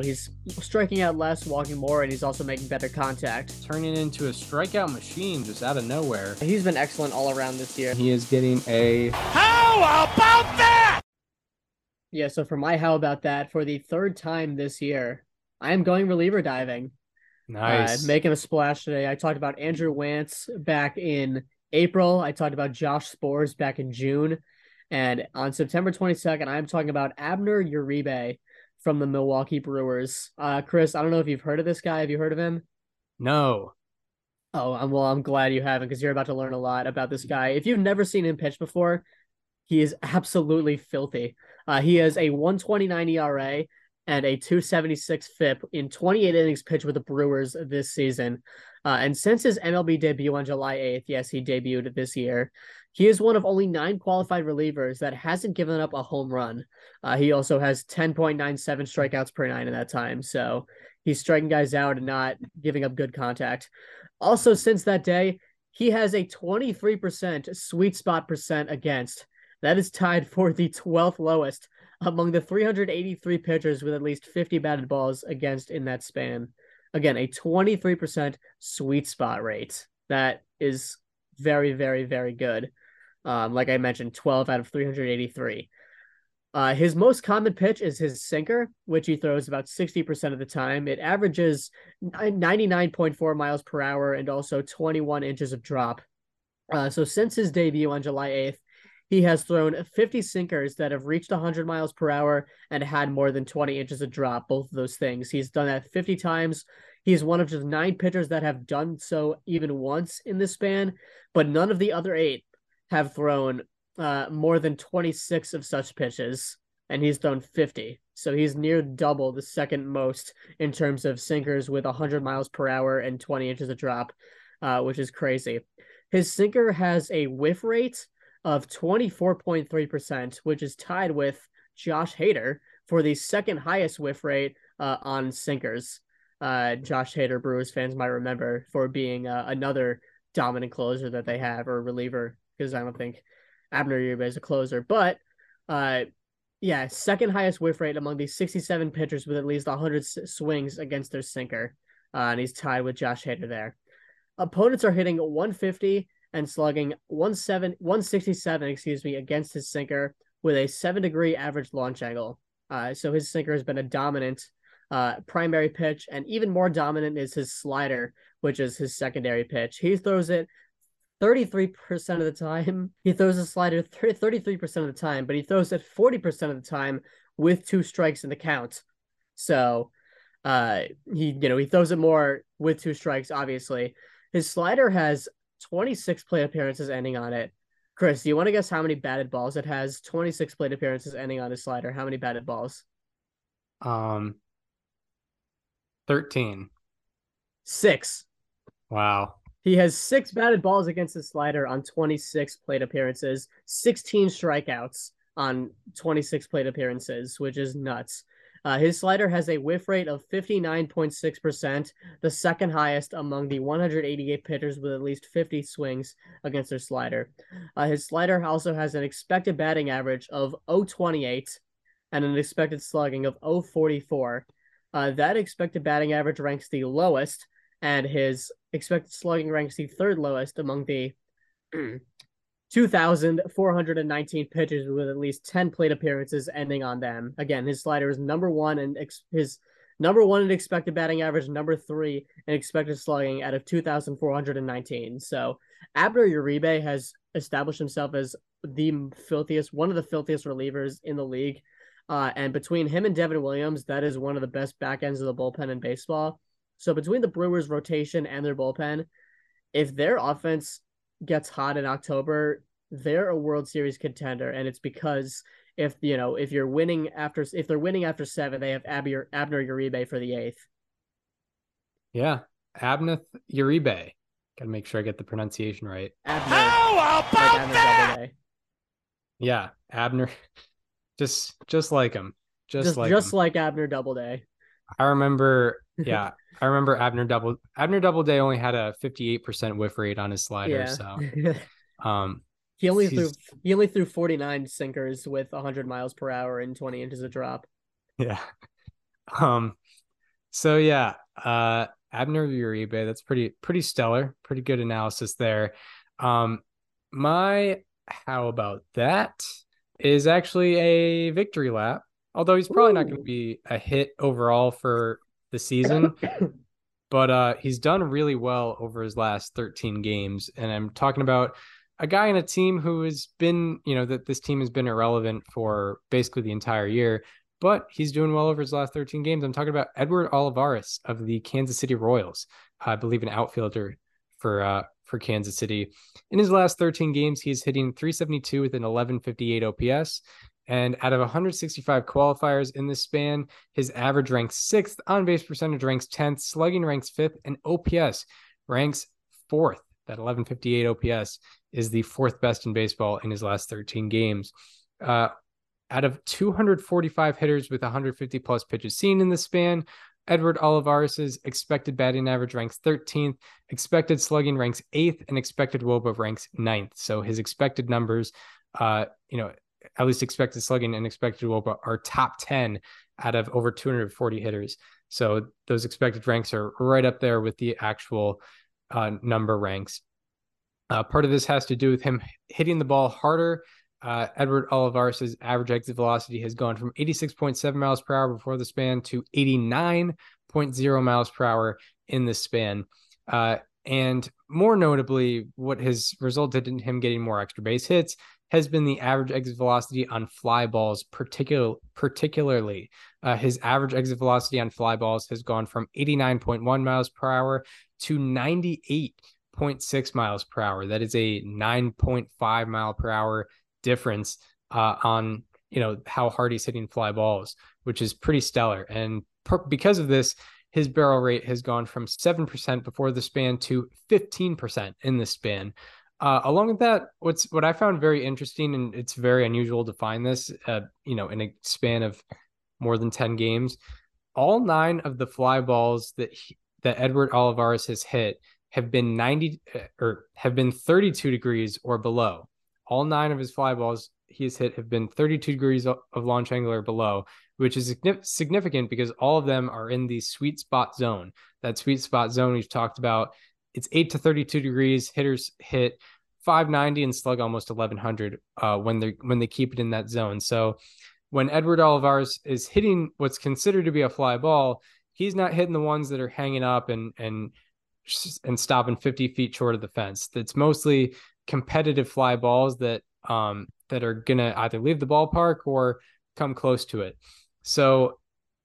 He's striking out less, walking more, and he's also making better contact. Turning into a strikeout machine just out of nowhere. He's been excellent all around this year. He is getting a. How about that? Yeah, so for my how about that, for the third time this year, I am going reliever diving. Nice. Uh, making a splash today. I talked about Andrew Wantz back in April. I talked about Josh Sborz back in June. And on September 22nd, I'm talking about Abner Uribe from the Milwaukee Brewers. Uh, Chris, I don't know if you've heard of this guy. Have you heard of him? No. Oh, I'm, well, I'm glad you haven't because you're about to learn a lot about this guy. If you've never seen him pitch before, he is absolutely filthy. Uh, he has a 129 ERA and a 276 FIP in 28 innings pitched with the Brewers this season. Uh, and since his MLB debut on July 8th, yes, he debuted this year, he is one of only nine qualified relievers that hasn't given up a home run. Uh, he also has 10.97 strikeouts per nine in that time. So he's striking guys out and not giving up good contact. Also, since that day, he has a 23% sweet spot percent against. That is tied for the 12th lowest among the 383 pitchers with at least 50 batted balls against in that span. Again, a 23% sweet spot rate. That is very, very, very good. Um, like I mentioned, 12 out of 383. Uh, his most common pitch is his sinker, which he throws about 60% of the time. It averages 99.4 miles per hour and also 21 inches of drop. Uh, so since his debut on July 8th, he has thrown 50 sinkers that have reached 100 miles per hour and had more than 20 inches of drop, both of those things. He's done that 50 times. He's one of just nine pitchers that have done so even once in this span, but none of the other eight have thrown uh, more than 26 of such pitches, and he's thrown 50. So he's near double the second most in terms of sinkers with 100 miles per hour and 20 inches of drop, uh, which is crazy. His sinker has a whiff rate of 24.3%, which is tied with Josh Hader for the second highest whiff rate uh, on sinkers. Uh, Josh Hader, Brewers fans might remember for being uh, another dominant closer that they have or reliever, because I don't think Abner Uribe is a closer. But uh, yeah, second highest whiff rate among these 67 pitchers with at least 100 swings against their sinker. Uh, and he's tied with Josh Hader there. Opponents are hitting 150 and slugging 167, excuse me, against his sinker with a seven degree average launch angle. Uh, so his sinker has been a dominant uh, primary pitch, and even more dominant is his slider, which is his secondary pitch. He throws it 33% of the time. He throws a slider 33% of the time, but he throws it 40% of the time with two strikes in the count. So uh he you know he throws it more with two strikes obviously his slider has 26 plate appearances ending on it. Chris do you want to guess how many batted balls it has? 26 plate appearances ending on his slider. How many batted balls? Um 13 six. Wow. He has six batted balls against the slider on 26 plate appearances, 16 strikeouts on 26 plate appearances, which is nuts. Uh, his slider has a whiff rate of 59.6%, the second highest among the 188 pitchers with at least 50 swings against their slider. Uh, his slider also has an expected batting average of 028 and an expected slugging of 044. Uh, that expected batting average ranks the lowest and his expected slugging ranks the third lowest among the 2,419 pitches with at least 10 plate appearances ending on them. Again, his slider is number one and ex- his number one in expected batting average, number three in expected slugging out of 2,419. So Abner Uribe has established himself as the filthiest, one of the filthiest relievers in the league. Uh, and between him and Devin Williams, that is one of the best back ends of the bullpen in baseball. So between the Brewers rotation and their bullpen, if their offense gets hot in October, they're a World Series contender, and it's because if you know if you're winning after if they're winning after seven, they have Abner Abner Uribe for the eighth. Yeah, Abner Uribe. Got to make sure I get the pronunciation right. Abner, How about like Abner that? Yeah, Abner. Just just like him. Just, just like just him. like Abner Doubleday. I remember, yeah, I remember Abner Double Abner Doubleday only had a 58% whiff rate on his slider. Yeah. So um he only he's- threw he only threw 49 sinkers with 100 miles per hour and 20 inches of drop. yeah. Um so yeah, uh Abner Uribe, that's pretty pretty stellar, pretty good analysis there. Um my how about that is actually a victory lap. Although he's probably not going to be a hit overall for the season. but uh, he's done really well over his last 13 games. And I'm talking about a guy in a team who has been, you know, that this team has been irrelevant for basically the entire year, but he's doing well over his last 13 games. I'm talking about Edward Olivares of the Kansas City Royals, I believe an outfielder for uh, for Kansas City. In his last 13 games, he's hitting 372 with an 1158 OPS. And out of 165 qualifiers in this span, his average ranks sixth, on base percentage ranks 10th, slugging ranks fifth, and OPS ranks fourth. That 1158 OPS is the fourth best in baseball in his last 13 games. Uh, out of 245 hitters with 150 plus pitches seen in the span, Edward Olivares' expected batting average ranks 13th, expected slugging ranks 8th, and expected WOBA ranks 9th. So his expected numbers, uh, you know, at least expected slugging and expected WOBA are top 10 out of over 240 hitters. So those expected ranks are right up there with the actual uh, number ranks. Uh, part of this has to do with him hitting the ball harder. Uh, Edward Olivares' average exit velocity has gone from 86.7 miles per hour before the span to 89.0 miles per hour in the span. Uh, and more notably, what has resulted in him getting more extra base hits has been the average exit velocity on fly balls, particular, particularly. Uh, his average exit velocity on fly balls has gone from 89.1 miles per hour to 98.6 miles per hour. That is a 9.5 mile per hour difference uh, on you know how hard he's hitting fly balls, which is pretty stellar. And per- because of this, his barrel rate has gone from 7% before the span to 15% in the span. Uh, along with that, what's what I found very interesting, and it's very unusual to find this, uh, you know, in a span of more than 10 games, all nine of the fly balls that he, that Edward Olivares has hit have been 90 uh, or have been 32 degrees or below. All nine of his fly balls he has hit have been 32 degrees of launch angle or below, which is significant because all of them are in the sweet spot zone. That sweet spot zone we've talked about. It's 8 to 32 degrees. Hitters hit 590 and slug almost 1100 uh, when they when they keep it in that zone. So when Edward Olivares is hitting what's considered to be a fly ball, he's not hitting the ones that are hanging up and and and stopping 50 feet short of the fence. That's mostly competitive fly balls that um that are gonna either leave the ballpark or come close to it. So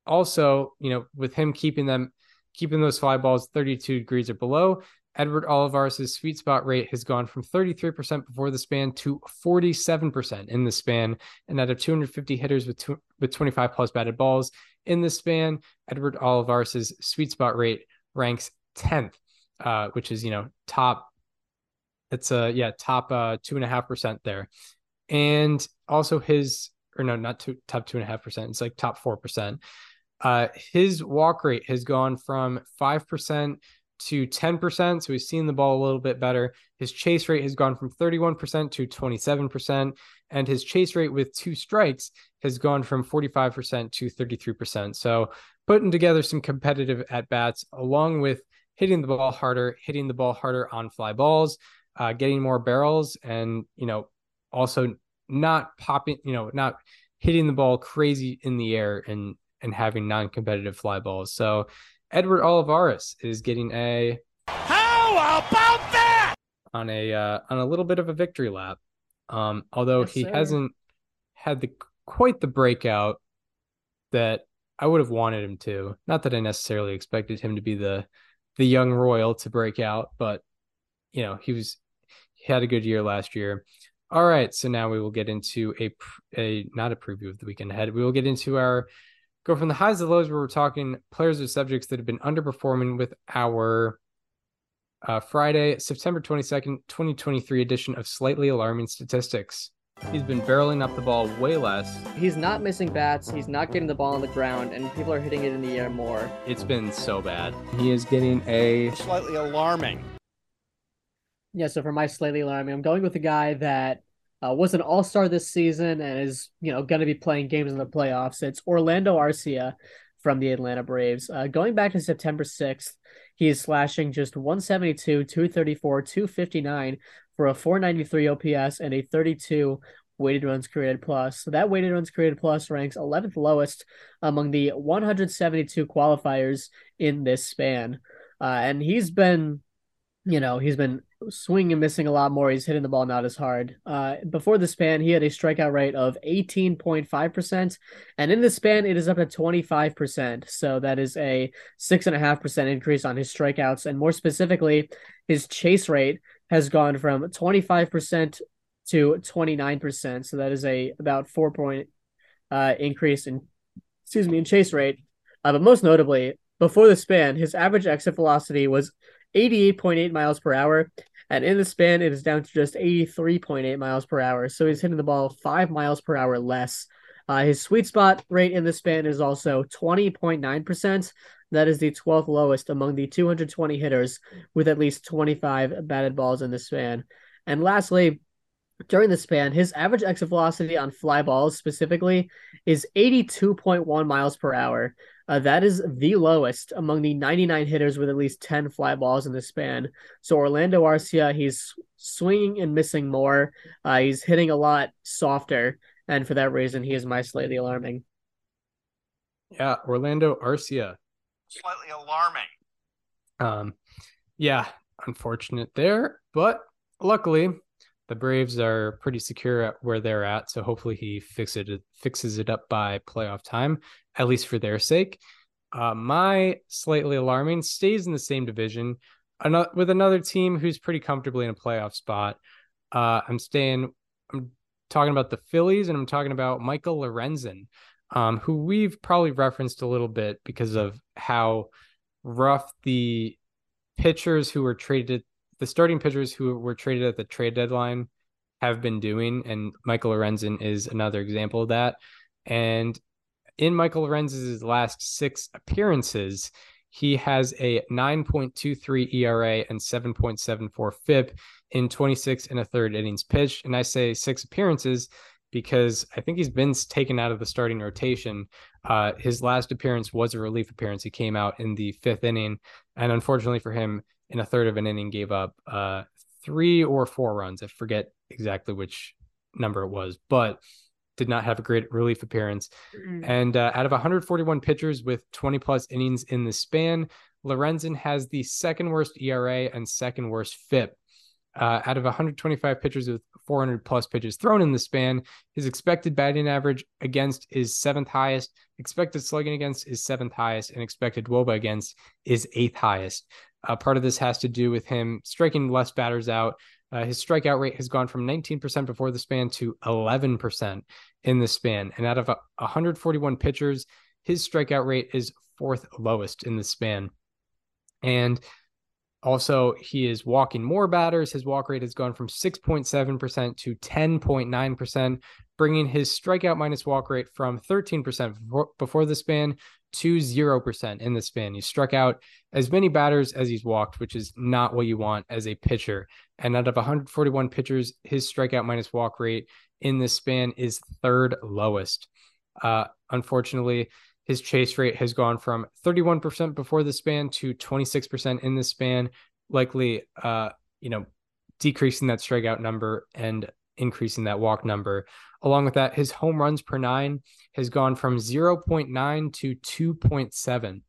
also, you know, with him keeping them keeping those fly balls 32 degrees or below, Edward Olivares' sweet spot rate has gone from 33% before the span to 47% in the span. And out of 250 hitters with, with 25 plus batted balls in the span, Edward Olivares' sweet spot rate ranks 10th, uh, which is, you know, top. It's a, uh, yeah, top uh, two and a half percent there. And also his, or no, not top two and a half percent. It's like top 4%. Uh, his walk rate has gone from 5% to 10%. So he's seen the ball a little bit better. His chase rate has gone from 31% to 27%. And his chase rate with two strikes has gone from 45% to 33%. So putting together some competitive at bats along with hitting the ball harder, hitting the ball harder on fly balls, uh, getting more barrels, and, you know, also not popping, you know, not hitting the ball crazy in the air and and having non-competitive fly balls. So Edward Olivares is getting a How about that? On a uh, on a little bit of a victory lap. Um, although yes, he sir. hasn't had the quite the breakout that I would have wanted him to. Not that I necessarily expected him to be the the young royal to break out, but you know, he was he had a good year last year. All right, so now we will get into a a not a preview of the weekend ahead. We will get into our go from the highs to the lows where we're talking players or subjects that have been underperforming with our uh, Friday, September 22nd, 2023 edition of Slightly Alarming Statistics. He's been barreling up the ball way less. He's not missing bats. He's not getting the ball on the ground, and people are hitting it in the air more. It's been so bad. He is getting a slightly alarming. Yeah, so for my slightly alarming, I'm going with a guy that uh, was an All Star this season and is you know going to be playing games in the playoffs. It's Orlando Arcia from the Atlanta Braves. Uh, going back to September sixth, he is slashing just 172, 234, 259 for a 493 OPS and a 32 weighted runs created plus. So that weighted runs created plus ranks 11th lowest among the 172 qualifiers in this span. Uh, and he's been, you know, he's been swinging and missing a lot more. He's hitting the ball not as hard. Uh, before the span, he had a strikeout rate of 18.5%. And in the span, it is up to 25%. So that is a 6.5% increase on his strikeouts. And more specifically, his chase rate has gone from 25% to 29%. So that is a about four point uh, increase in, excuse me, in chase rate. Uh, but most notably, before the span, his average exit velocity was 88.8 miles per hour. And in the span, it is down to just 83.8 miles per hour. So he's hitting the ball five miles per hour less. Uh, his sweet spot rate in the span is also 20.9%. That is the 12th lowest among the 220 hitters with at least 25 batted balls in the span. And lastly, during the span, his average exit velocity on fly balls specifically is 82.1 miles per hour. Uh, that is the lowest among the 99 hitters with at least 10 fly balls in the span. So Orlando Arcia, he's swinging and missing more. Uh, he's hitting a lot softer, and for that reason, he is my slightly alarming. Yeah, Orlando Arcia. Slightly alarming. Um, yeah, unfortunate there, but luckily the Braves are pretty secure at where they're at, so hopefully he fixes it fixes it up by playoff time, at least for their sake. Uh, my slightly alarming stays in the same division. another with another team who's pretty comfortably in a playoff spot. Uh, I'm staying. I'm talking about the Phillies, and I'm talking about Michael Lorenzen, um, who we've probably referenced a little bit because of how rough the pitchers who were traded, the starting pitchers who were traded at the trade deadline, have been doing, and Michael Lorenzen is another example of that. And in Michael Lorenzen's last six appearances, he has a 9.23 ERA and 7.74 FIP in 26 and a third innings pitched. And I say six appearances because I think he's been taken out of the starting rotation. Uh, his last appearance was a relief appearance. He came out in the fifth inning, and unfortunately for him, in a third of an inning, gave up uh, three or four runs. I forget exactly which number it was, but did not have a great relief appearance. Mm-hmm. And uh, out of 141 pitchers with 20 plus innings in the span, Lorenzen has the second worst ERA and second worst FIP. Uh, out of 125 pitchers with 400 plus pitches thrown in the span, his expected batting average against is seventh highest, expected slugging against is seventh highest, and expected wOBA against is eighth highest. Uh, part of this has to do with him striking less batters out, uh, his strikeout rate has gone from 19% before the span to 11% in the span. And out of 141 pitchers, his strikeout rate is fourth lowest in the span. And also, he is walking more batters. His walk rate has gone from 6.7% to 10.9%, bringing his strikeout minus walk rate from 13% before the span to 0% in the span. He struck out as many batters as he's walked, which is not what you want as a pitcher. And out of 141 pitchers, his strikeout minus walk rate in this span is third lowest. Uh, unfortunately, his chase rate has gone from 31% before the span to 26% in the span, likely, uh, you know, decreasing that strikeout number and increasing that walk number. Along with that, his home runs per nine has gone from 0.9 to 2.7.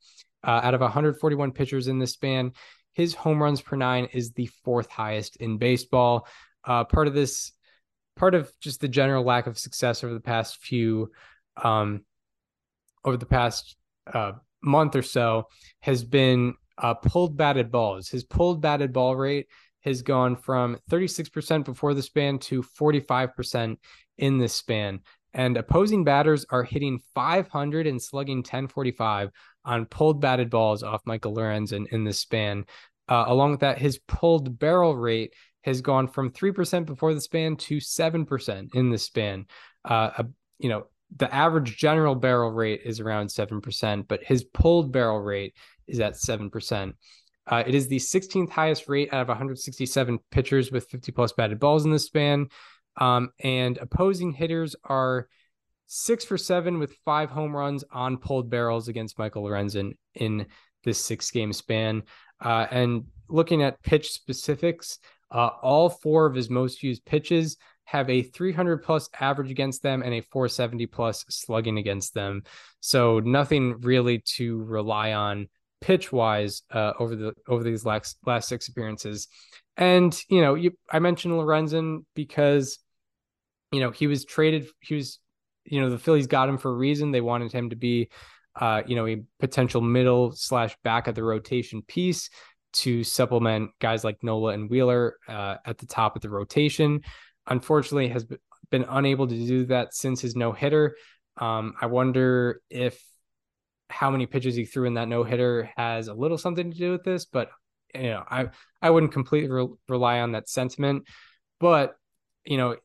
Uh, out of 141 pitchers in this span, his home runs per nine is the fourth highest in baseball. Uh, part of this, part of just the general lack of success over the past few, um, over the past uh, month or so, has been uh, pulled batted balls. His pulled batted ball rate has gone from 36% before the span to 45% in this span. And opposing batters are hitting 500 and slugging 1045 on pulled batted balls off Michael Lorenzen in this span. Uh, along with that, his pulled barrel rate has gone from 3% before the span to 7% in the span. Uh, you know, the average general barrel rate is around 7%, but his pulled barrel rate is at 7%. Uh, it is the 16th highest rate out of 167 pitchers with 50 plus batted balls in the span. Um, and opposing hitters are six for seven with five home runs on pulled barrels against Michael Lorenzen in this six game span. Uh, and looking at pitch specifics, uh, all four of his most used pitches have a 300 plus average against them and a 470 plus slugging against them. So nothing really to rely on pitch wise uh, over the over these last last six appearances. And you know, you I mentioned Lorenzen because you know he was traded. He was you know the Phillies got him for a reason. They wanted him to be uh, you know a potential middle slash back of the rotation piece to supplement guys like Nola and Wheeler uh, at the top of the rotation. Unfortunately, has been unable to do that since his no hitter. Um, I wonder if how many pitches he threw in that no hitter has a little something to do with this, but you know, I I wouldn't completely re- rely on that sentiment. But you know,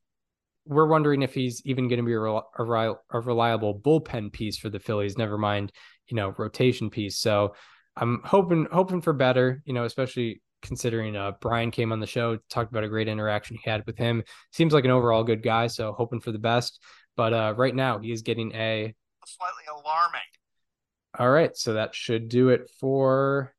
we're wondering if he's even going to be a, a, a, reliable bullpen piece for the Phillies. Never mind, you know, rotation piece. So I'm hoping hoping for better. You know, especially considering uh, Brian came on the show, talked about a great interaction he had with him. Seems like an overall good guy. So hoping for the best. But uh, right now, he is getting a slightly alarming all right, so that should do it for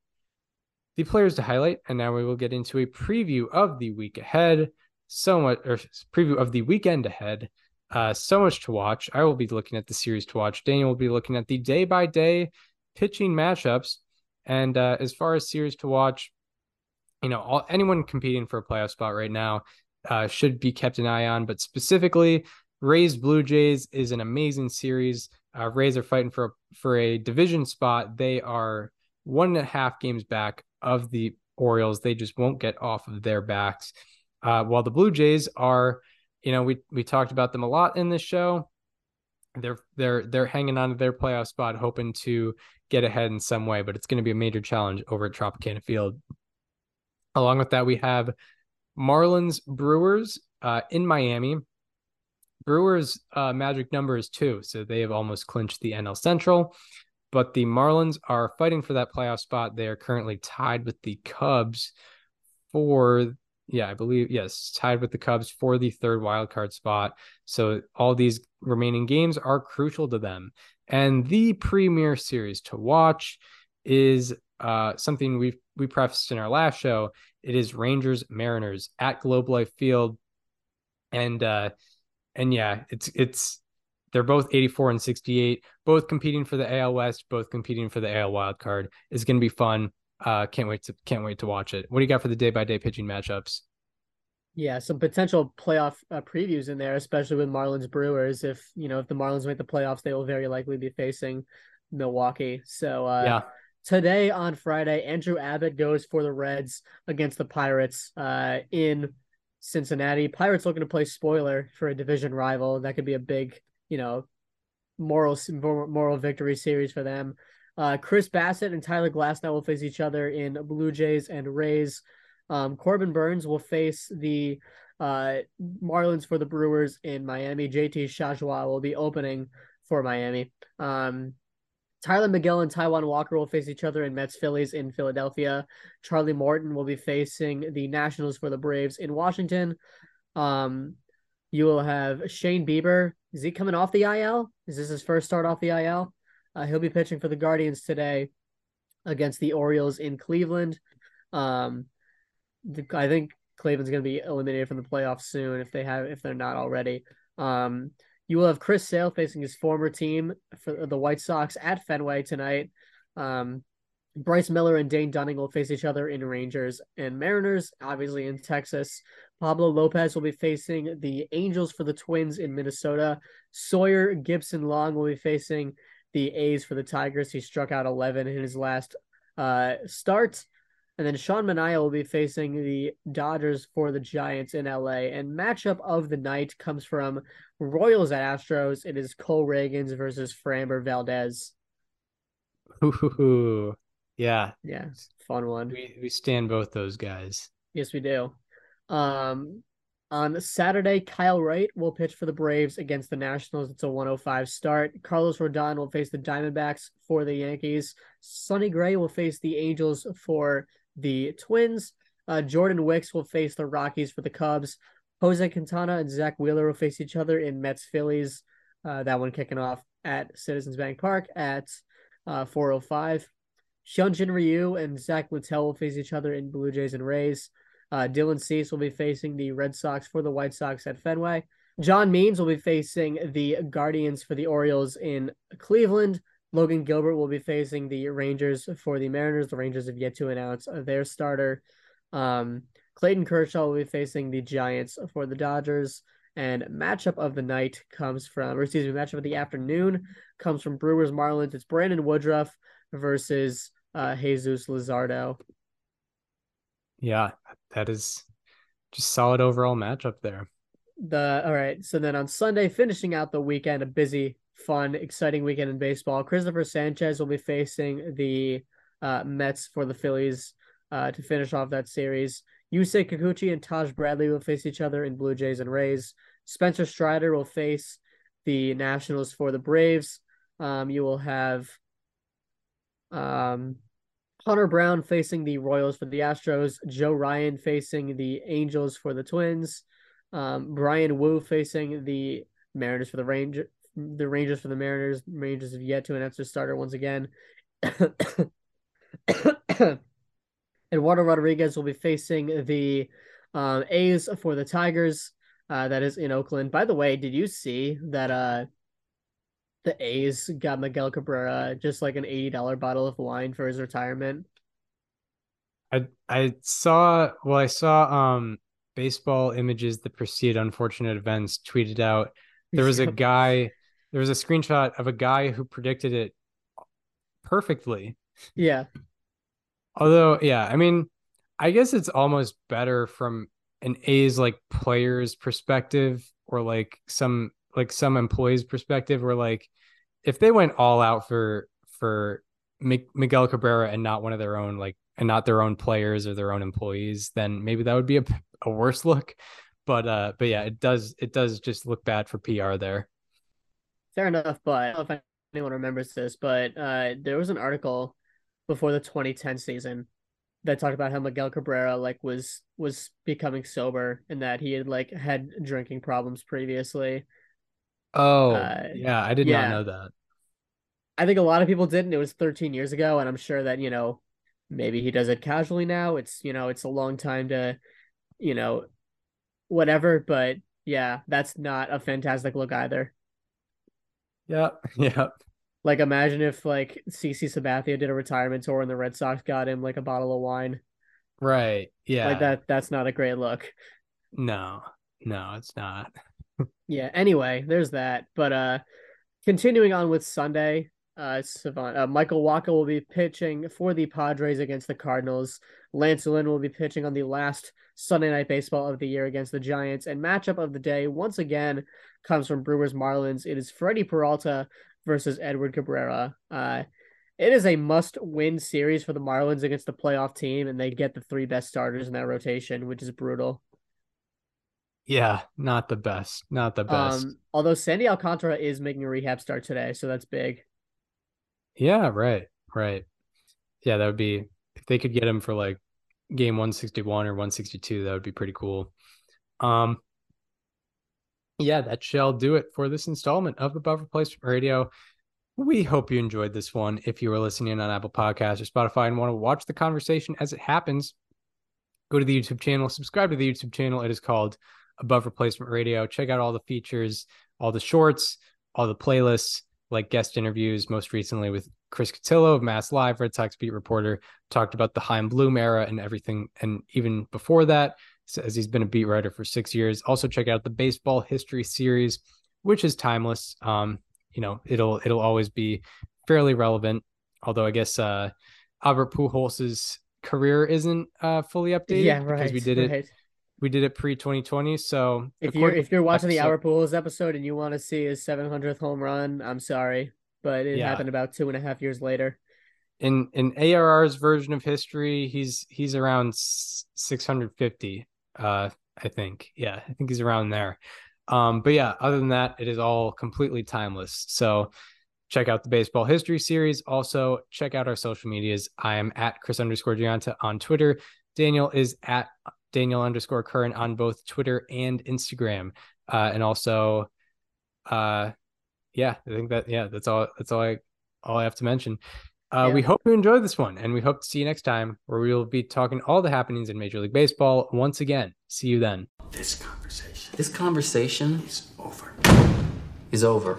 the players to highlight. And now we will get into a preview of the week ahead. So much, or preview of the weekend ahead. Uh, so much to watch. I will be looking at the series to watch. Daniel will be looking at the day by day pitching matchups. And uh, as far as series to watch, you know, all, anyone competing for a playoff spot right now uh, should be kept an eye on. But specifically, Rays Blue Jays is an amazing series. Uh, Rays are fighting for a, for a division spot. They are one and a half games back of the Orioles. They just won't get off of their backs. Uh, while the Blue Jays are, you know, we we talked about them a lot in this show. They're they're they're hanging on to their playoff spot, hoping to get ahead in some way, but it's going to be a major challenge over at Tropicana Field. Along with that, we have Marlins Brewers uh, in Miami. Brewers uh, magic number is two, so they have almost clinched the NL Central. But the Marlins are fighting for that playoff spot. They are currently tied with the Cubs for, yeah, I believe, yes, tied with the Cubs for the third wild card spot. So all these remaining games are crucial to them. And the premier series to watch is uh, something we we prefaced in our last show. It is Rangers Mariners at Globe Life Field, and uh, and yeah, it's it's they're both 84 and 68, both competing for the AL West, both competing for the AL wild card. It's going to be fun. Uh, can't wait to can't wait to watch it. What do you got for the day by day pitching matchups? Yeah, some potential playoff uh, previews in there, especially with Marlins Brewers. If you know if the Marlins make the playoffs, they will very likely be facing Milwaukee. So uh, yeah, today on Friday, Andrew Abbott goes for the Reds against the Pirates uh, in Cincinnati. Pirates looking to play spoiler for a division rival. That could be a big, you know, moral moral victory series for them. Uh, Chris Bassitt and Tyler Glasnow will face each other in Blue Jays and Rays. Um, Corbin Burnes will face the uh, Marlins for the Brewers in Miami. JT Chargois will be opening for Miami. Um, Tylor Megill and Taijuan Walker will face each other in Mets Phillies in Philadelphia. Charlie Morton will be facing the Nationals for the Braves in Washington. Um, you will have Shane Bieber. Is he coming off the IL? Is this his first start off the IL? Uh, he'll be pitching for the Guardians today against the Orioles in Cleveland. Um, I think Cleveland's going to be eliminated from the playoffs soon if they have if they're not already. Um, you will have Chris Sale facing his former team for the White Sox at Fenway tonight. Um, Bryce Miller and Dane Dunning will face each other in Rangers and Mariners, obviously in Texas. Pablo Lopez will be facing the Angels for the Twins in Minnesota. Sawyer Gipson-Long will be facing the A's for the Tigers. He struck out 11 in his last uh, start. And then Sean Manaea will be facing the Dodgers for the Giants in LA. And matchup of the night comes from Royals at Astros. It is Cole Ragans versus Framber Valdez. Ooh, yeah. Yeah, fun one. We we stand both those guys. Yes, we do. Um on Saturday, Kyle Wright will pitch for the Braves against the Nationals. It's a 105 start. Carlos Rodon will face the Diamondbacks for the Yankees. Sonny Gray will face the Angels for the Twins. Uh, Jordan Wicks will face the Rockies for the Cubs. Jose Quintana and Zack Wheeler will face each other in Mets Phillies. Uh, that one kicking off at Citizens Bank Park at uh, 405. Hyunjin Ryu and Zack Littell will face each other in Blue Jays and Rays. Uh, Dylan Cease will be facing the Red Sox for the White Sox at Fenway. John Means will be facing the Guardians for the Orioles in Cleveland. Logan Gilbert will be facing the Rangers for the Mariners. The Rangers have yet to announce their starter. Um, Clayton Kershaw will be facing the Giants for the Dodgers. And matchup of the night comes from, or excuse me, matchup of the afternoon comes from Brewers Marlins. It's Brandon Woodruff versus uh, Jesus Luzardo. Yeah, that is just solid overall matchup there. The all right. So then on Sunday, finishing out the weekend, a busy fun, exciting weekend in baseball. Christopher Sanchez will be facing the uh, Mets for the Phillies uh, to finish off that series. Yusei Kikuchi and Taj Bradley will face each other in Blue Jays and Rays. Spencer Strider will face the Nationals for the Braves. Um, you will have um, Hunter Brown facing the Royals for the Astros. Joe Ryan facing the Angels for the Twins. Um, Bryan Woo facing the Mariners for the Ranger the Rangers for the Mariners. Rangers have yet to announce their starter once again. Eduardo Rodriguez will be facing the um, A's for the Tigers. Uh, that is in Oakland. By the way, did you see that uh, the A's got Miguel Cabrera just like an eighty dollar bottle of wine for his retirement? I I saw well I saw um baseball images that precede unfortunate events tweeted out. There was a guy there was a screenshot of a guy who predicted it perfectly. Yeah. Although, yeah, I mean, I guess it's almost better from an A's like players perspective or like some like some employees perspective where like if they went all out for for Miguel Cabrera and not one of their own like and not their own players or their own employees then maybe that would be a, a worse look. But uh but yeah it does it does just look bad for PR there. Fair enough but I don't know if anyone remembers this but uh there was an article before the 2010 season that talked about how Miguel Cabrera like was was becoming sober and that he had like had drinking problems previously. Oh, uh, yeah, I did yeah. not know that. I think a lot of people didn't. It was 13 years ago, and I'm sure that you know maybe he does it casually now. It's you know it's a long time to, you know, whatever. But yeah, that's not a fantastic look either. Yep. Yep. Like imagine if like CC Sabathia did a retirement tour and the Red Sox got him like a bottle of wine. Right. Yeah. Like that that's not a great look. No. No, it's not. yeah, anyway, there's that. But uh continuing on with Sunday, uh Savant uh, Michael Wacha will be pitching for the Padres against the Cardinals. Lance Lynn will be pitching on the last Sunday night baseball of the year against the Giants. And matchup of the day once again comes from Brewers Marlins. It is Freddie Peralta versus Edward Cabrera. Uh, it is a must-win series for the Marlins against the playoff team, and they get the three best starters in that rotation, which is brutal. Yeah, not the best. Not the best. Um, although Sandy Alcantara is making a rehab start today, so that's big. Yeah, right, right. Yeah, that would be if they could get him for like game 161 or 162, that would be pretty cool. Um, yeah, that shall do it for this installment of Above Replacement Radio. We hope you enjoyed this one. If you are listening on Apple Podcasts or Spotify and want to watch the conversation as it happens, go to the YouTube channel, subscribe to the YouTube channel. It is called Above Replacement Radio. Check out all the features, all the shorts, all the playlists, like guest interviews, most recently with Chris Cotillo of Mass Live, Red Sox beat reporter, talked about the Chaim Bloom era and everything. And even before that, as he's been a beat writer for six years. Also, check out the Baseball History series, which is timeless. Um, you know, it'll it'll always be fairly relevant. Although I guess uh, Albert Pujols's career isn't uh, fully updated yeah, right, because we did right. it we did it pre 2020. So if you're if you're watching episode, the Albert Pujols episode and you want to see his 700th home run, I'm sorry, but it yeah. happened about two and a half years later in in ARR's version of history, he's he's around 650 uh, I think. Yeah, I think he's around there. Um, but yeah, other than that, it is all completely timeless. So check out the baseball history series. Also, check out our social medias. I am at Chris underscore Gianta on Twitter. Daniel is at Daniel underscore current on both Twitter and Instagram. Uh, and also, uh, yeah, I think that yeah, that's all. That's all I all I have to mention. Uh, yeah. We hope you enjoyed this one, and we hope to see you next time where we will be talking all the happenings in Major League Baseball once again. See you then. This conversation. This conversation is over. Is over.